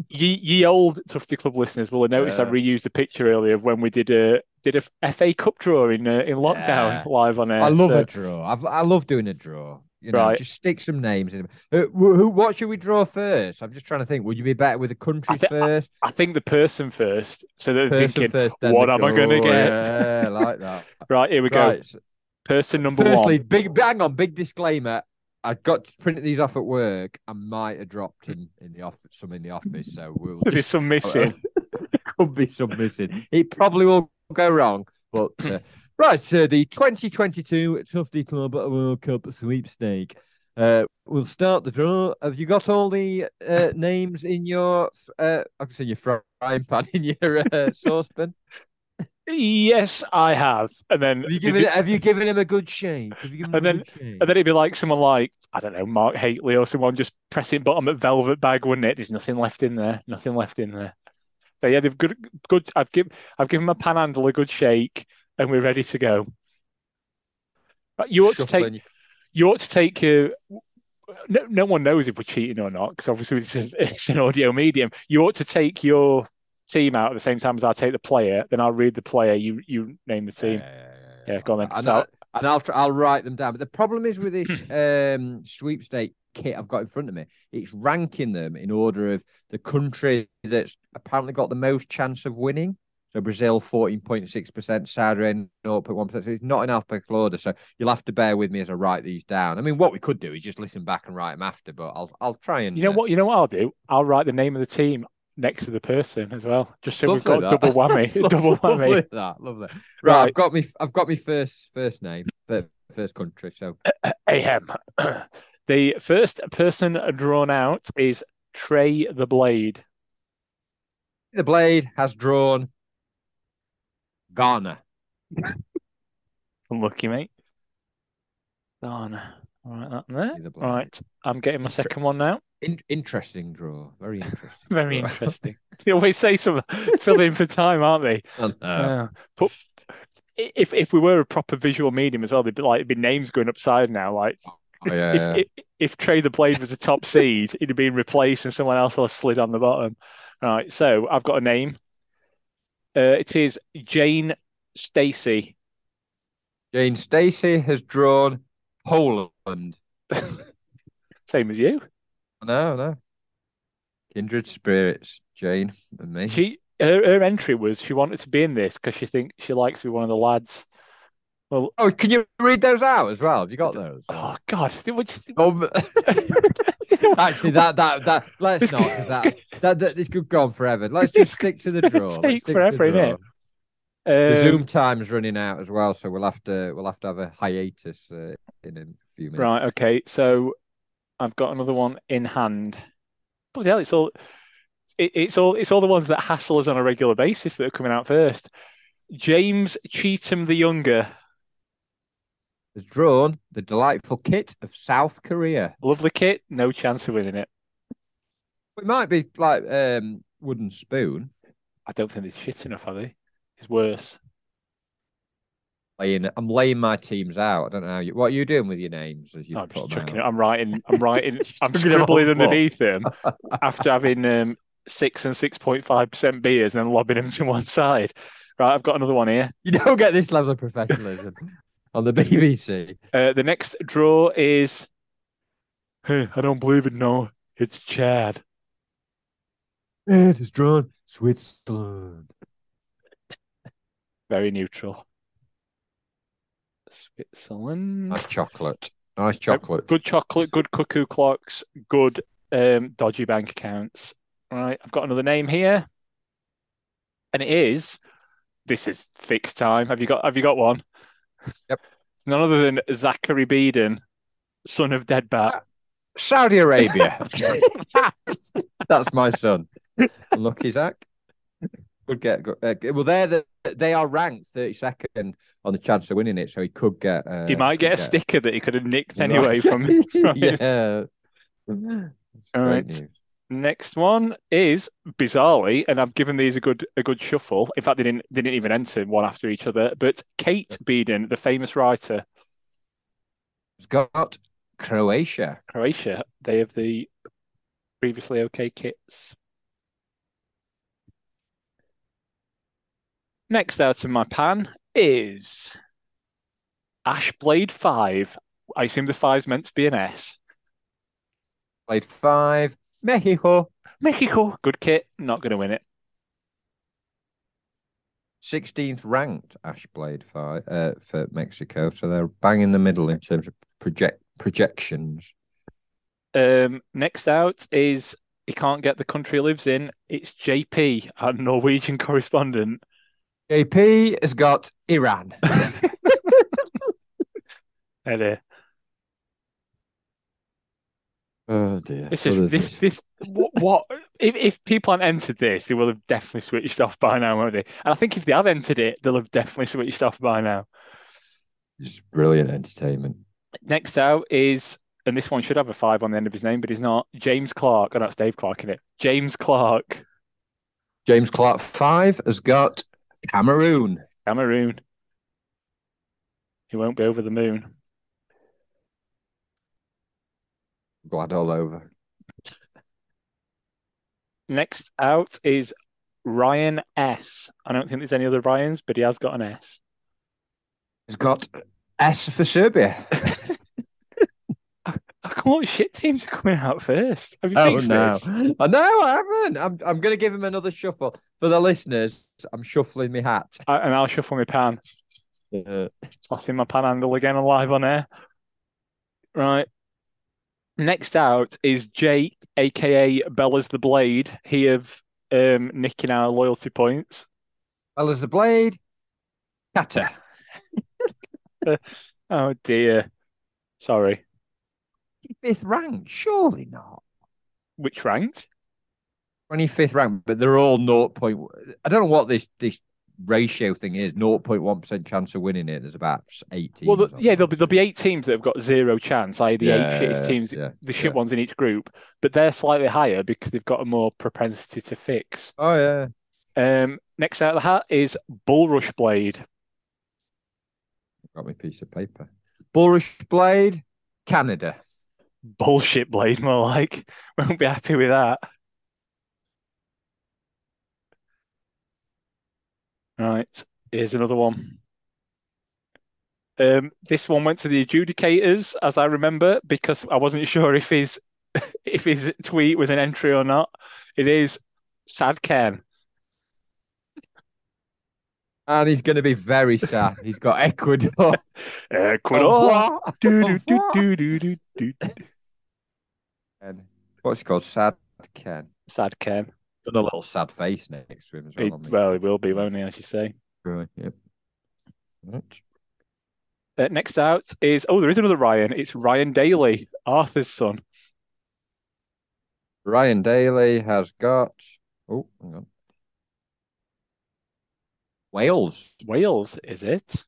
ye, ye old Tufty Club listeners will have noticed I Yeah. reused a picture earlier of when we did a did a FA Cup draw in uh, in lockdown Yeah. live on air. I love So, a draw. I've, I love doing a draw. You know, Right. just stick some names in. Who, who, what should we draw first? I'm just trying to think. Would you be better with the countries thi- first? I think the person first, so they're Person thinking, first. What am I gonna get? Yeah, I like that. right here we go. Right. so- Person number Firstly, one. big hang on. Big disclaimer. I got to print these off at work. I might have dropped in in the office, some in the office. So we'll There's just, some missing. could be some missing. It probably will go wrong, but uh, right. So the 2022 Tufty Club World Cup sweepstake. Uh, we'll start the draw. Have you got all the uh, names in your? Uh, I can see your frying pan in your uh, saucepan. Yes, I have. And then Have you given Have you given him a good shake? Have you given him And then- And then it'd be like someone like, I don't know, Mark Hateley or someone just pressing bottom at velvet bag, wouldn't it? There's nothing left in there. Nothing left in there. So yeah, they've good good I've given I've given my panhandle a good shake and we're ready to go. You ought to take you ought to take your no, no one knows if we're cheating or not, because obviously it's, a, it's an audio medium. You ought to take your team out at the same time as I take the player, then I'll read the player, you you name the team. Yeah, go on then. And, So- I, and I'll I'll write them down. But the problem is with this um, sweepstake kit I've got in front of me, it's ranking them in order of the country that's apparently got the most chance of winning. So Brazil, fourteen point six percent, Saudi Arabia, zero point one percent. So it's not in alphabetical order. So you'll have to bear with me as I write these down. I mean, what we could do is just listen back and write them after, but I'll I'll try and You know uh, what? You know what I'll do? I'll write the name of the team next to the person as well, just so we've got that. double whammy. Double whammy. Lovely, that lovely. Right, Right. I've got me. I've got me first first name, first country. So Ahem. the first person drawn out is Trey the Blade. the blade has drawn Ghana. Unlucky, mate. Darn. All right, that there. See the blade. All right, I'm getting my Tre- second one now. In- interesting draw. Very interesting. Very draw. interesting. They always say some fill in for time, aren't they? I know. Yeah. But if if we were a proper visual medium as well, there'd be like it'd be names going upside now. Like Oh, yeah, if, yeah. if if Trey the Blade was a top seed, it'd have been replaced and someone else will have slid on the bottom. All right, so I've got a name. Uh, it is Jane Stacy. Jane Stacy has drawn Poland. Same as you. No, no. Kindred spirits, Jane and me. She her, her entry was she wanted to be in this because she thinks she likes to be one of the lads. Well, Oh, can you read those out as well? Have you got those? oh God, what you Um, actually, that that that let's not. That, that, that this could go on forever. Let's just stick to the draw. Take the forever, draw. The Um, Zoom time's running out as well, so we'll have to we'll have to have a hiatus uh, in a few minutes. Right, okay. So I've got another one in hand. Bloody hell, it's all it, it's all it's all the ones that hassle us on a regular basis that are coming out first. James Cheatham the Younger. Has drawn the delightful kit of South Korea. Lovely kit, no chance of winning it. It might be like um, wooden spoon. I don't think they're shit enough, are they? It's worse. Laying, I'm laying my teams out. I don't know how you, what are you doing with your names as you I'm put just them chucking it. out? I'm writing. I'm writing. I'm scribbling underneath them after having um, six and six point five percent beers and then lobbing them to one side. Right, I've got another one here. You don't get this level of professionalism on the BBC. Uh, the next draw is. Hey, I don't believe it. No, it's Chad. It is drawn Switzerland. Very neutral. Switzerland. Nice chocolate. Nice chocolate. Good chocolate, good cuckoo clocks, good um, dodgy bank accounts. All right, I've got another name here, and it is. This is fixed time. Have you got? Have you got one? Yep. It's none other than Zachary Beeden, son of Dead Bat. Saudi Arabia. That's my son. Lucky Zach. Could get. Uh, well, they're the, they are ranked 32nd on the chance of winning it, so he could get. Uh, he might get a could sticker that he could have nicked anyway from. from his- yeah. All Great right. news. Next one is bizarrely, and I've given these a good a good shuffle. In fact, they didn't they didn't even enter one after each other. But Kate Beeden, the famous writer, It's got Croatia. Croatia, they have the previously okay kits. Next out of my pan is Ashblade 5. I assume the five's meant to be an S. Blade five. Mexico. Mexico, good kit, not going to win it. 16th ranked Ashblade five uh, for Mexico, so they're bang in the middle in terms of project projections. Um, next out is he can't get the country he lives in. It's JP, our Norwegian correspondent. JP has got Iran. Hey there. Oh dear. This is this this what, what if, if people hadn't entered this, they will have definitely switched off by now, won't they? And I think if they have entered it, they'll have definitely switched off by now. It's brilliant entertainment. Next out is, and this one should have a five on the end of his name, but he's not. James Clark. Oh, that's Dave Clark in it. James Clark, James Clark five has got Cameroon. Cameroon. He won't be over the moon. Glad all over. Next out is Ryan S. I don't think there's any other Ryans, but he has got an S. He's got S for Serbia. I come on, shit teams are coming out first. Have you Oh no! this? I know I haven't. I'm I'm gonna give him another shuffle for the listeners. I'm shuffling my hat. I, and I'll shuffle my pan. Uh, Tossing my panhandle again alive on air. Right. Next out is Jake, aka Bella's the Blade. He of um nicking our loyalty points. Bella's the blade, Qatar. Oh dear. Sorry. Fifth rank, surely not. Which ranked? Twenty fifth rank, but they're all naught point. I don't know what this this ratio thing is. 0.1 point percent chance of winning it. There's about eighteen. Well, the, yeah, there'll be there'll be eight teams that have got zero chance, i.e. the eight shittest teams, Yeah, the shit yeah. ones in each group, but they're slightly higher because they've got a more propensity to fix. Oh yeah. Um, next out of the hat is Bullrush Blade. Got my piece of paper. Bulrush Blade, Canada. Bullshit Blade, more like. Won't be happy with that. Right, here's another one. Um, this one went to the adjudicators, as I remember, because I wasn't sure if his if his tweet was an entry or not. It is Sad Ken. And he's going to be very sad. He's got Ecuador. Ecuador. Do, do, do, do, do, do, do. And what's he called? Sad Ken. Sad Ken. Got a little sad face next to him as well. He- well, he will be, won't he, as you say. Right, yep. Right. Uh, next out is oh, there is another Ryan. It's Ryan Daly, Arthur's son. Ryan Daly has got. Oh, hang on. Wales. Wales, is it?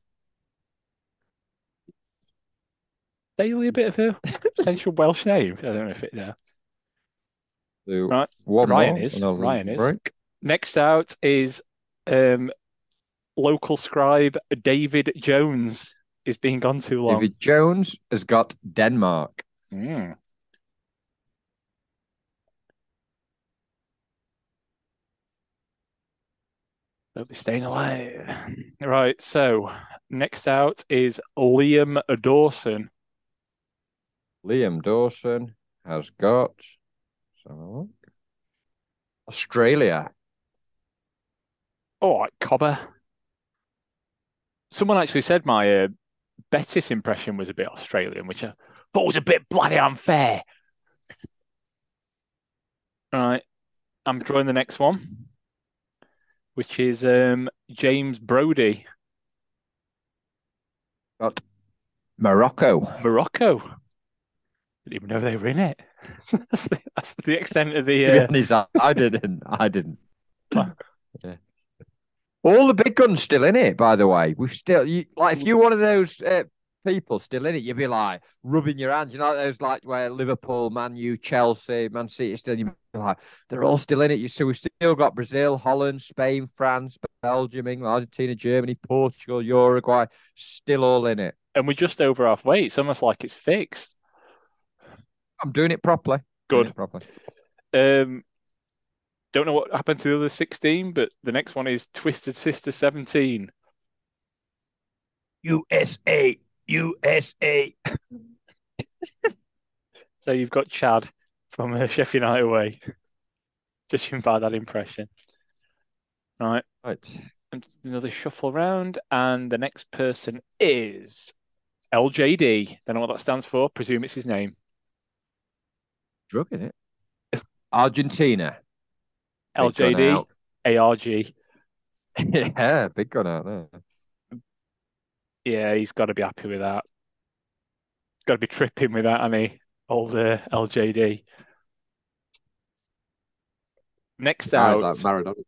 Daly a bit of a potential Welsh name. I don't know if it there. So Right. Ryan more, is, Ryan is. break. Next out is um local scribe David Jones is being gone too long. David Jones has got Denmark. Mm. They'll be staying alive. Right, so next out is Liam Dawson. Liam Dawson has got. Let's have a look. Australia. All right, Cobber. Someone actually said my uh, Betis impression was a bit Australian, which I thought was a bit bloody unfair. All right, I'm drawing the next one, which is um, James Brody, Got Morocco. Morocco. Didn't even know they were in it. that's, the, that's the extent of the. Uh, honest, I, I didn't. I didn't. Yeah. All the big guns still in it, by the way. We've still you, like if you're one of those uh, people still in it, you'd be like rubbing your hands. You know, those like where Liverpool, Man U, Chelsea, Man City still. You'd be like they're all still in it. You so we've still got Brazil, Holland, Spain, France, Belgium, England, Argentina, Germany, Portugal, Uruguay, still all in it. and we're just over halfway. It's almost like it's fixed. I'm doing it properly. Good. it properly. Um, don't know what happened to the other 16, but the next one is Twisted Sister 17. USA, USA. So you've got Chad from uh, Sheffield United away, judging by that impression. Right, Right. and another shuffle round, and the next person is LJD. Don't know what that stands for. Presume it's his name. Drug in it. Argentina. Big LJD. ARG. yeah, big gun out there. Yeah, he's got to be happy with that. Got to be tripping with that, hasn't he? Old uh, LJD. Next Sounds out, like Maradona.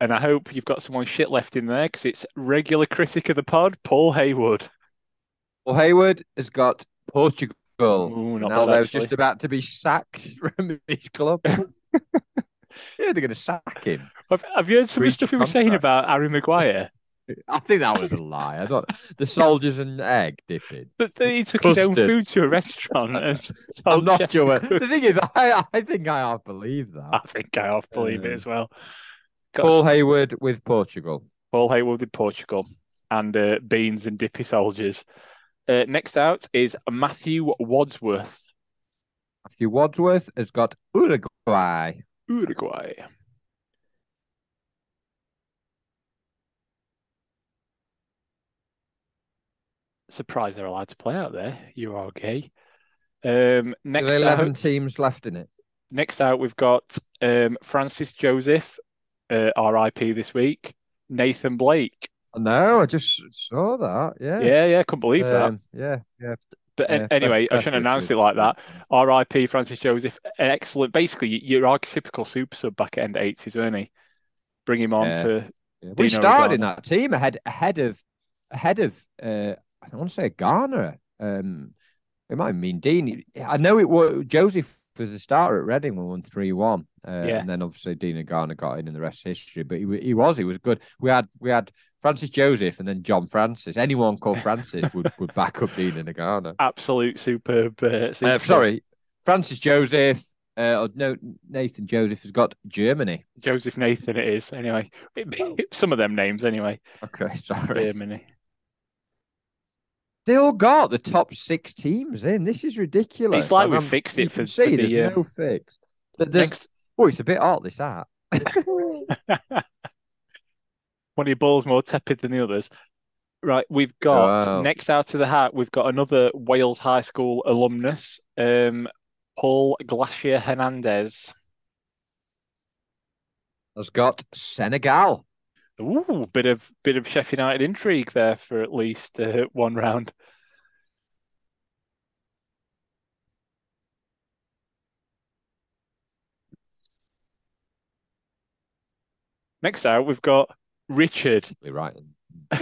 and I hope you've got someone shit left in there because it's regular critic of the pod, Paul Haywood. Well, Hayward has got Portugal. Ooh, not now they're just about to be sacked from his club. yeah, they're going to sack him. Have, have you heard some of the stuff he of was saying about Harry Maguire? I think that was a lie. I don't. The soldiers and egg dipping. That that he took his own food to a restaurant and I'm not sure. cook. The thing is, I I think I half believe that. I think I half believe it Um, as well. Got Paul Hayward with Portugal. Paul Hayward with Portugal and uh, Beans and Dippy Soldiers. Uh, next out is Matthew Wadsworth, Matthew Wadsworth has got Uruguay. Uruguay. Surprised they're allowed to play out there. You are gay. Um, next There's 11 out, teams left in it. next out, we've got um, Francis Joseph, uh, RIP this week. Nathan Blake. No, I just saw that. Yeah. Yeah, yeah, couldn't believe that. Um, yeah, yeah. But yeah. anyway, I shouldn't announce it like that. R.I.P. Francis Joseph, excellent. Basically, your archetypical super sub back end eighties, weren't he? Bring him on Yeah. for Yeah. We started in that team ahead ahead of ahead of uh, I don't want to say Agana. Um, it might mean Deane. I know it was Joseph was the starter at Reading. We won three one. Uh, Yeah. and then obviously Deane and Agana got in, and the rest is history. But he, he was he was good. We had we had Francis Joseph and then John Francis. Anyone called Francis would, would back up Deane and Agana. absolute superb. Uh, Uh, sorry, Francis Joseph. Uh, no, Nathan Joseph has got Germany. Joseph Nathan. It is anyway. Some of them names anyway. Okay, sorry. Germany. They all got the top six teams in. This is ridiculous. It's like And we I'm- fixed it for- see for the, there's uh, no fix. Th- There's, Next, oh, it's a bit hot. This. one of your balls more tepid than the others. Right, we've got Wow. next out of the hat, we've got another Wales High School alumnus, um, Paul Glacier Hernandez. Has got Senegal. Ooh, bit of bit of Sheffield United intrigue there for at least uh, one round. Next out, we've got Richard. You're right.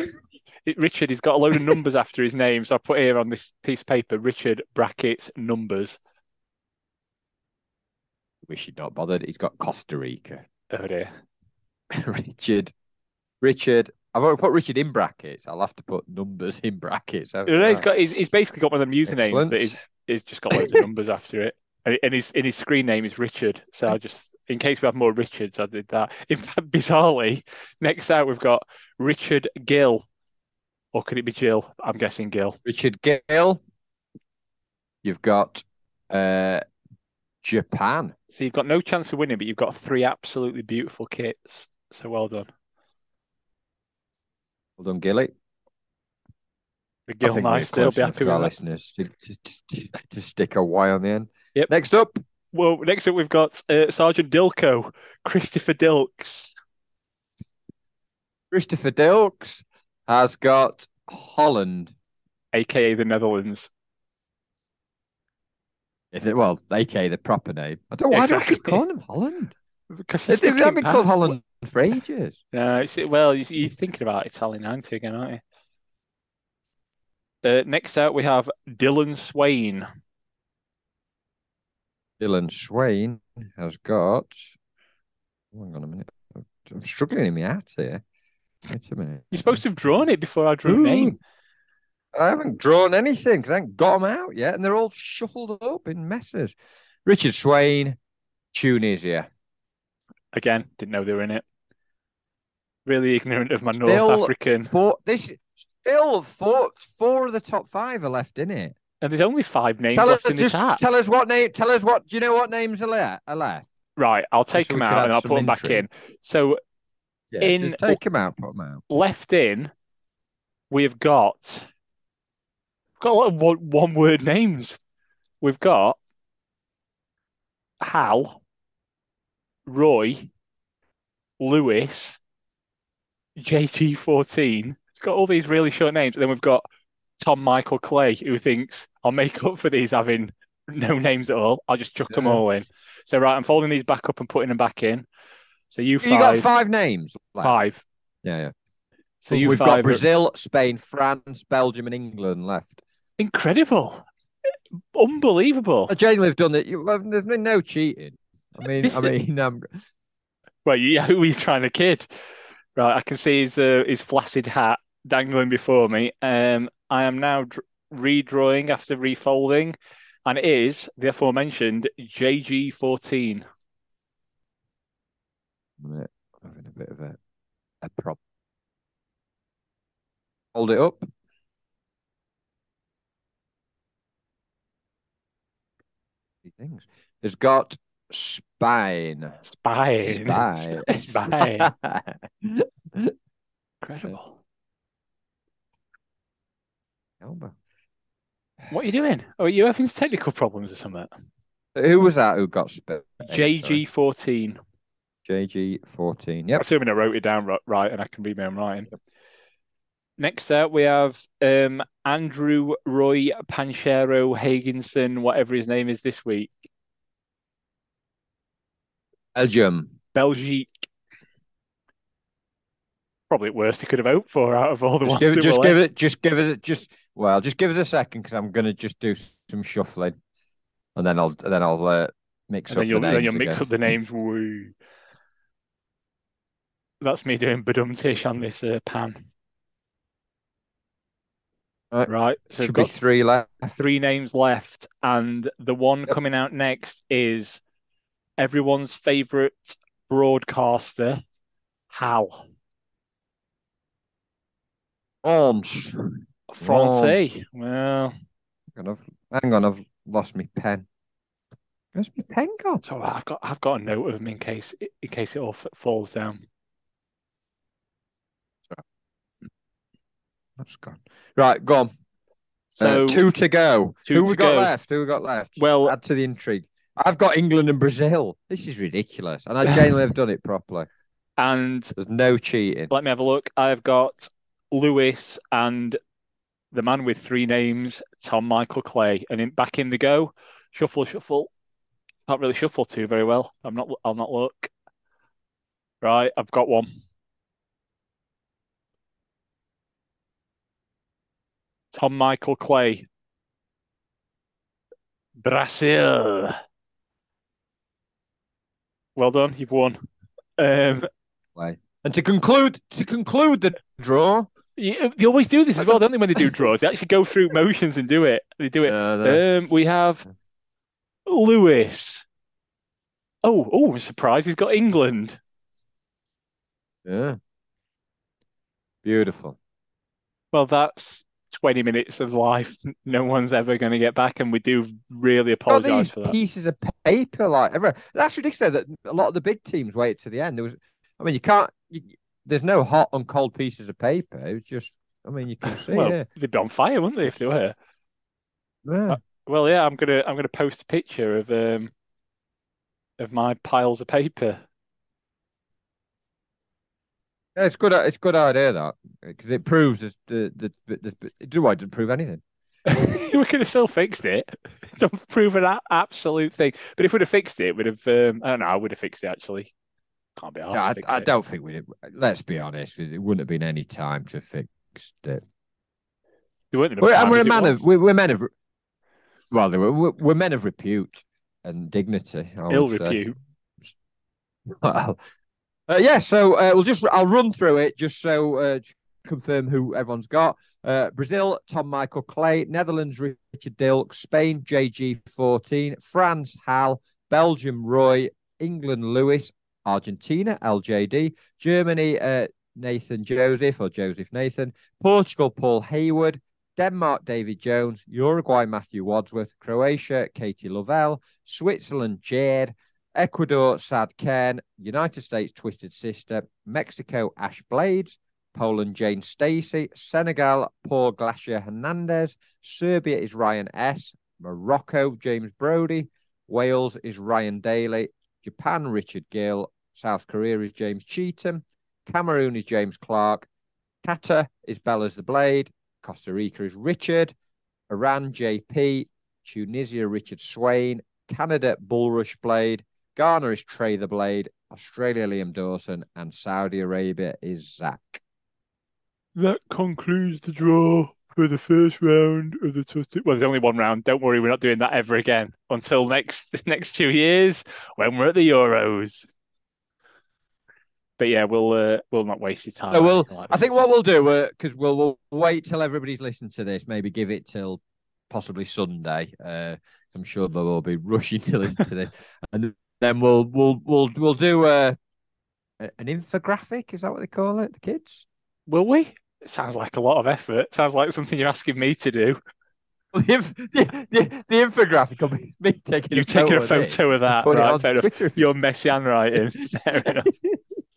Richard, he's got a load of numbers after his name, so I put here on this piece of paper, Richard brackets numbers. Wish he'd not bothered. He's got Costa Rica. Oh dear. Richard. Richard. I've already put Richard in brackets. I'll have to put numbers in brackets. haven't No, no, he's got he's, he's basically got one of them usernames Excellent. that is is just got loads of numbers after it. And, and his in his screen name is Richard. So I just in case we have more Richards, I did that. In fact, bizarrely, next out we've got Richard Gill. Or could it be Jill? I'm guessing Gill. Richard Gill. You've got uh, Japan. So you've got no chance of winning, but you've got three absolutely beautiful kits. So well done. Well done, Gilly. The Gill nice, they'll be happy to our with that. listeners to, to, to, to stick a Y on the end. Yep. Next up, Well, next up we've got uh, Sergeant Dilko, Christopher Dilks. Christopher Dilks has got Holland. aka the Netherlands. Is it, well, aka the proper name. I don't know why do I keep calling him Holland? Because They, he's they've stuck in been called. Holland for ages. No, it's, well, you- you're thinking about Italia 90 again, aren't you? Uh, next out, we have Dylan Swain. Dylan Swain has got. oh, hang on a minute. I'm struggling in my hat here. Wait a minute. You're supposed to have drawn it before I drew Ooh. a name. I haven't drawn anything because I haven't got them out yet, and they're all shuffled up in messes. Richard Swain, Tunisia. Again, didn't know they were in it. Really ignorant of my North African. Four, this still four. Four of the top five are left in it. And there's only five names Tell us, in just hat. tell us what name. Tell us what. Do you know what names are left? Are left? Right, I'll take so them out and I'll put them back in. So Yeah, In- take them out. Put them out. left in, we've got we've got a lot of one, one word names. We've got Hal, Roy, Lewis, JG14. It's got all these really short names. And then we've got Tom Michael Clay, who thinks I'll make up for these having no names at all. I'll just chuck them all in. So right, I'm folding these back up and putting them back in. So you You got five names. left. five. Yeah, yeah. So you We've five. got are- Brazil, Spain, France, Belgium, and England left. Incredible, unbelievable. I genuinely have done it. There's been no cheating. I mean, This I is- mean, um, Well, you, who are you trying to kid? Right, I can see his uh, his flaccid hat dangling before me. Um, I am now dr- redrawing after refolding, and it is the aforementioned JG14. I'm having a bit of a, a problem. Hold it up. Things. It's got spine. Spine. Spine. Spine. Incredible. Elbow. What are you doing? Oh, are you having technical problems or something? Who was that who got spit? JG14. JG fourteen. Yep. Assuming I wrote it down right and I can read my own writing. Next up, we have um, Andrew Roy Panchero Haginson, whatever his name is this week. Belgium. Belgique. Probably the worst he could have hoped for out of all the Just ones give Just were give left. it. Just give it. Just well. Just give us a second because I'm gonna just do some shuffling, and then I'll then I'll uh, mix And up then the then names you'll mix again. up the names. Woo. That's me doing badum-tish on this uh, pan. Right. Right. So Should be three left. three names left, and the one Yep. coming out next is everyone's favorite broadcaster, Hal. Ons. Francais. Well, Hang on, I've, hang on, I've lost my pen. Where's my pen gone? so I've got I've got a note of them in case in case it all f- falls down. That's gone. Right, go on. So uh, two to go. two Who to we got go. left? Who we got left? Well- add to the intrigue. I've got England and Brazil. This is ridiculous, and I genuinely have done it properly. and There's no cheating. let me have a look. I've got Lewis and the man with three names, Tom Michael Clay, and in, back in the go. Shuffle, shuffle. Can't really shuffle too very well. I'm not. I'll not look. Right, I've got one. Tom Michael Clay. Brazil. Well done, you've won. Um, And to conclude, to conclude the draw. They always do this as well, don't they? When they do draws, they actually go through motions and do it. They do it. The- Um, we have Lewis. Oh, oh, I'm surprised he's got England. yeah. Beautiful. Well, that's 20 minutes of life no one's ever going to get back, and we do really these for that. pieces of paper, like that's ridiculous. That a lot of the big teams waited to the end. There was, I mean, you can't. You, there's no hot and cold pieces of paper. It was just, I mean, you can see Well, it. they'd be on fire, wouldn't they, if they were? Yeah. Well, yeah, I'm gonna I'm gonna post a picture of um of my piles of paper. Yeah, it's good. It's a good idea that because it proves this, the the the, the it doesn't prove anything. we could have still fixed it. Don't prove an a- absolute thing. But if we'd have fixed it, we'd have. Um, I don't know. I would have fixed it actually. Can't be asked. To I, I it. don't think we. Let's be honest. It wouldn't have been any time to fix it. There weren't We're, and we're a man was. of we're, we're men of well, were, we're, we're men of repute and dignity. I ill say. repute. Well, uh, yeah. So uh, we'll just I'll run through it just so uh, confirm who everyone's got. Uh, Brazil, Tom Michael Clay. Netherlands, Richard Dilk. Spain, JG fourteen. France, Hal. Belgium, Roy. England, Lewis. Argentina, LJD. Germany, uh, Nathan Joseph or Joseph Nathan. Portugal, Paul Hayward. Denmark, David Jones. Uruguay, Matthew Wadsworth. Croatia, Katie Lovell. Switzerland, Jade. Ecuador, Sad Ken. United States, Twisted Sister. Mexico, Ash Blades. Poland, Jane Stacy. Senegal, Paul Glacier Hernandez. Serbia is Ryan S. Morocco, James Brody. Wales is Ryan Daly. Japan, Richard Gill. South Korea is James Cheatham. Cameroon is James Clark. Qatar is Bellas the Blade. Costa Rica is Richard. Iran, JP. Tunisia, Richard Swain. Canada, Bullrush Blade. Ghana is Trey the Blade. Australia, Liam Dawson. And Saudi Arabia is Zach. That concludes the draw for the first round of the Twisted. Well, there's only one round. Don't worry, we're not doing that ever again until next next two years when we're at the Euros. But yeah, we'll uh, we'll not waste your time. So we'll. I think what we'll do because uh, we'll, we'll wait till everybody's listened to this. Maybe give it till possibly Sunday. Uh, I'm sure they will all be rushing to listen to this, and then we'll we'll we'll we'll do a an infographic. Is that what they call it? The kids. Will we? It sounds like a lot of effort. Sounds like something you're asking me to do. the, the, the, the, infographic will be me taking you a taking photo a photo of, that. Right, fair enough. Your messy handwriting. fair enough.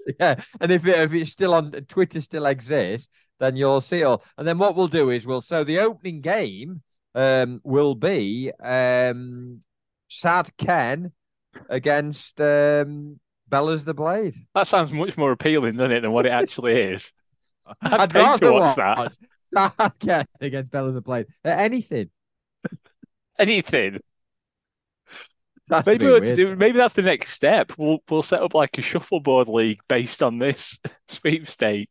Yeah, and if it, if it's still on Twitter, still exists, then you'll see it all. And then what we'll do is we'll so the opening game um will be um Sad Ken against um Bellas the Blade. That sounds much more appealing, doesn't it, than what it actually is? I'd, I'd pay to watch, watch that. Sad Ken against Bellas the Blade. Uh, anything. anything. That's maybe we'll do, maybe that's the next step. We'll we'll set up like a shuffleboard league based on this sweepstake.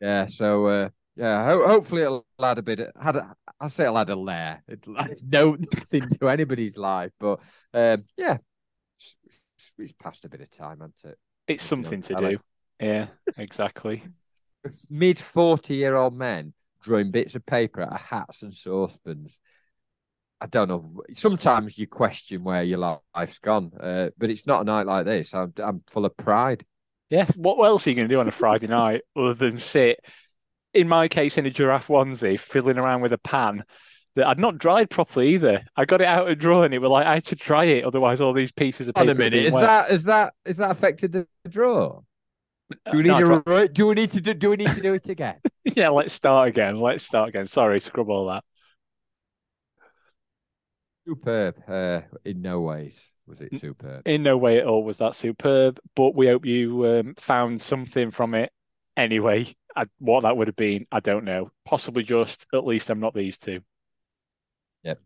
Yeah. So uh, yeah, ho- hopefully it'll add a bit. Of, had a, I say it'll add a layer. It'll add no nothing to anybody's life, but um, yeah, it's, it's, passed a bit of time, hasn't it? It's something to do. Yeah, exactly. Mid forty-year-old men drawing bits of paper out of hats and saucepans I don't know. Sometimes you question where your life's gone, uh, but it's not a night like this. I'm, I'm full of pride. Yeah. What else are you going to do on a Friday night other than sit, in my case, in a giraffe onesie, fiddling around with a pan that I'd not dried properly either. I got it out of drawer and it was like I had to dry it, otherwise all these pieces of paper. On a minute, is wet. that is that is that affected the drawer? Do we need no, to do we need to do, do we need to do it again? yeah, let's start again. Let's start again. Sorry, scrub all that. Superb. Uh, in no ways was it superb. In no way at all was that superb. But we hope you um, found something from it anyway. I, what that would have been, I don't know. Possibly just at least I'm not these two. Yep.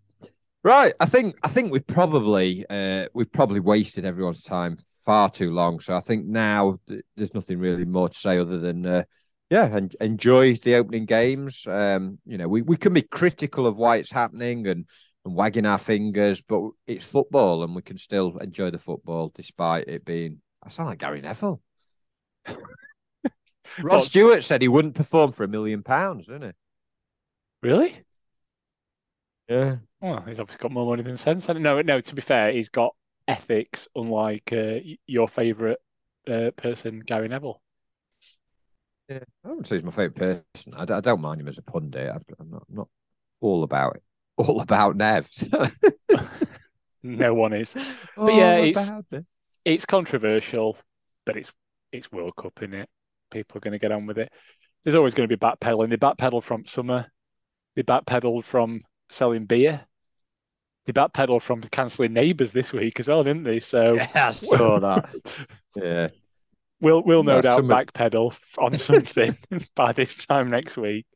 Right. I think I think we've probably uh, we've probably wasted everyone's time far too long. So I think now th- there's nothing really more to say other than uh, yeah, and enjoy the opening games. Um, you know, we, we can be critical of why it's happening and and wagging our fingers, but it's football and we can still enjoy the football despite it being. I sound like Gary Neville. Ross Stewart said he wouldn't perform for a million pounds, didn't he? Really? Yeah. Well, he's obviously got more money than sense. No, no. To be fair, he's got ethics, unlike uh, your favourite uh, person, Gary Neville. Yeah, I wouldn't say he's my favourite person. I, I, don't mind him as a pundit. I, I'm not, I'm not all about it all about Nevs. no one is. But all yeah, it's it. it's controversial, but it's it's World Cup in it. People are going to get on with it. There's always going to be backpedaling. They backpedaled from summer. They backpedaled from selling beer. They backpedaled from cancelling neighbours this week as well, didn't they? So yeah, I saw that. yeah. We'll we'll no doubt backpedal on something by this time next week.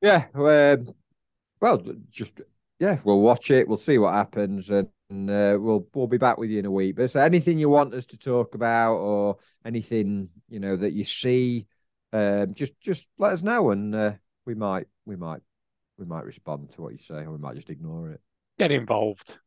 Yeah, um, well, just yeah, we'll watch it. We'll see what happens, and, uh, we'll we'll be back with you in a week. But there anything you want us to talk about, or anything you know that you see? Um, just just let us know, and uh, we might we might we might respond to what you say, or we might just ignore it. Get involved.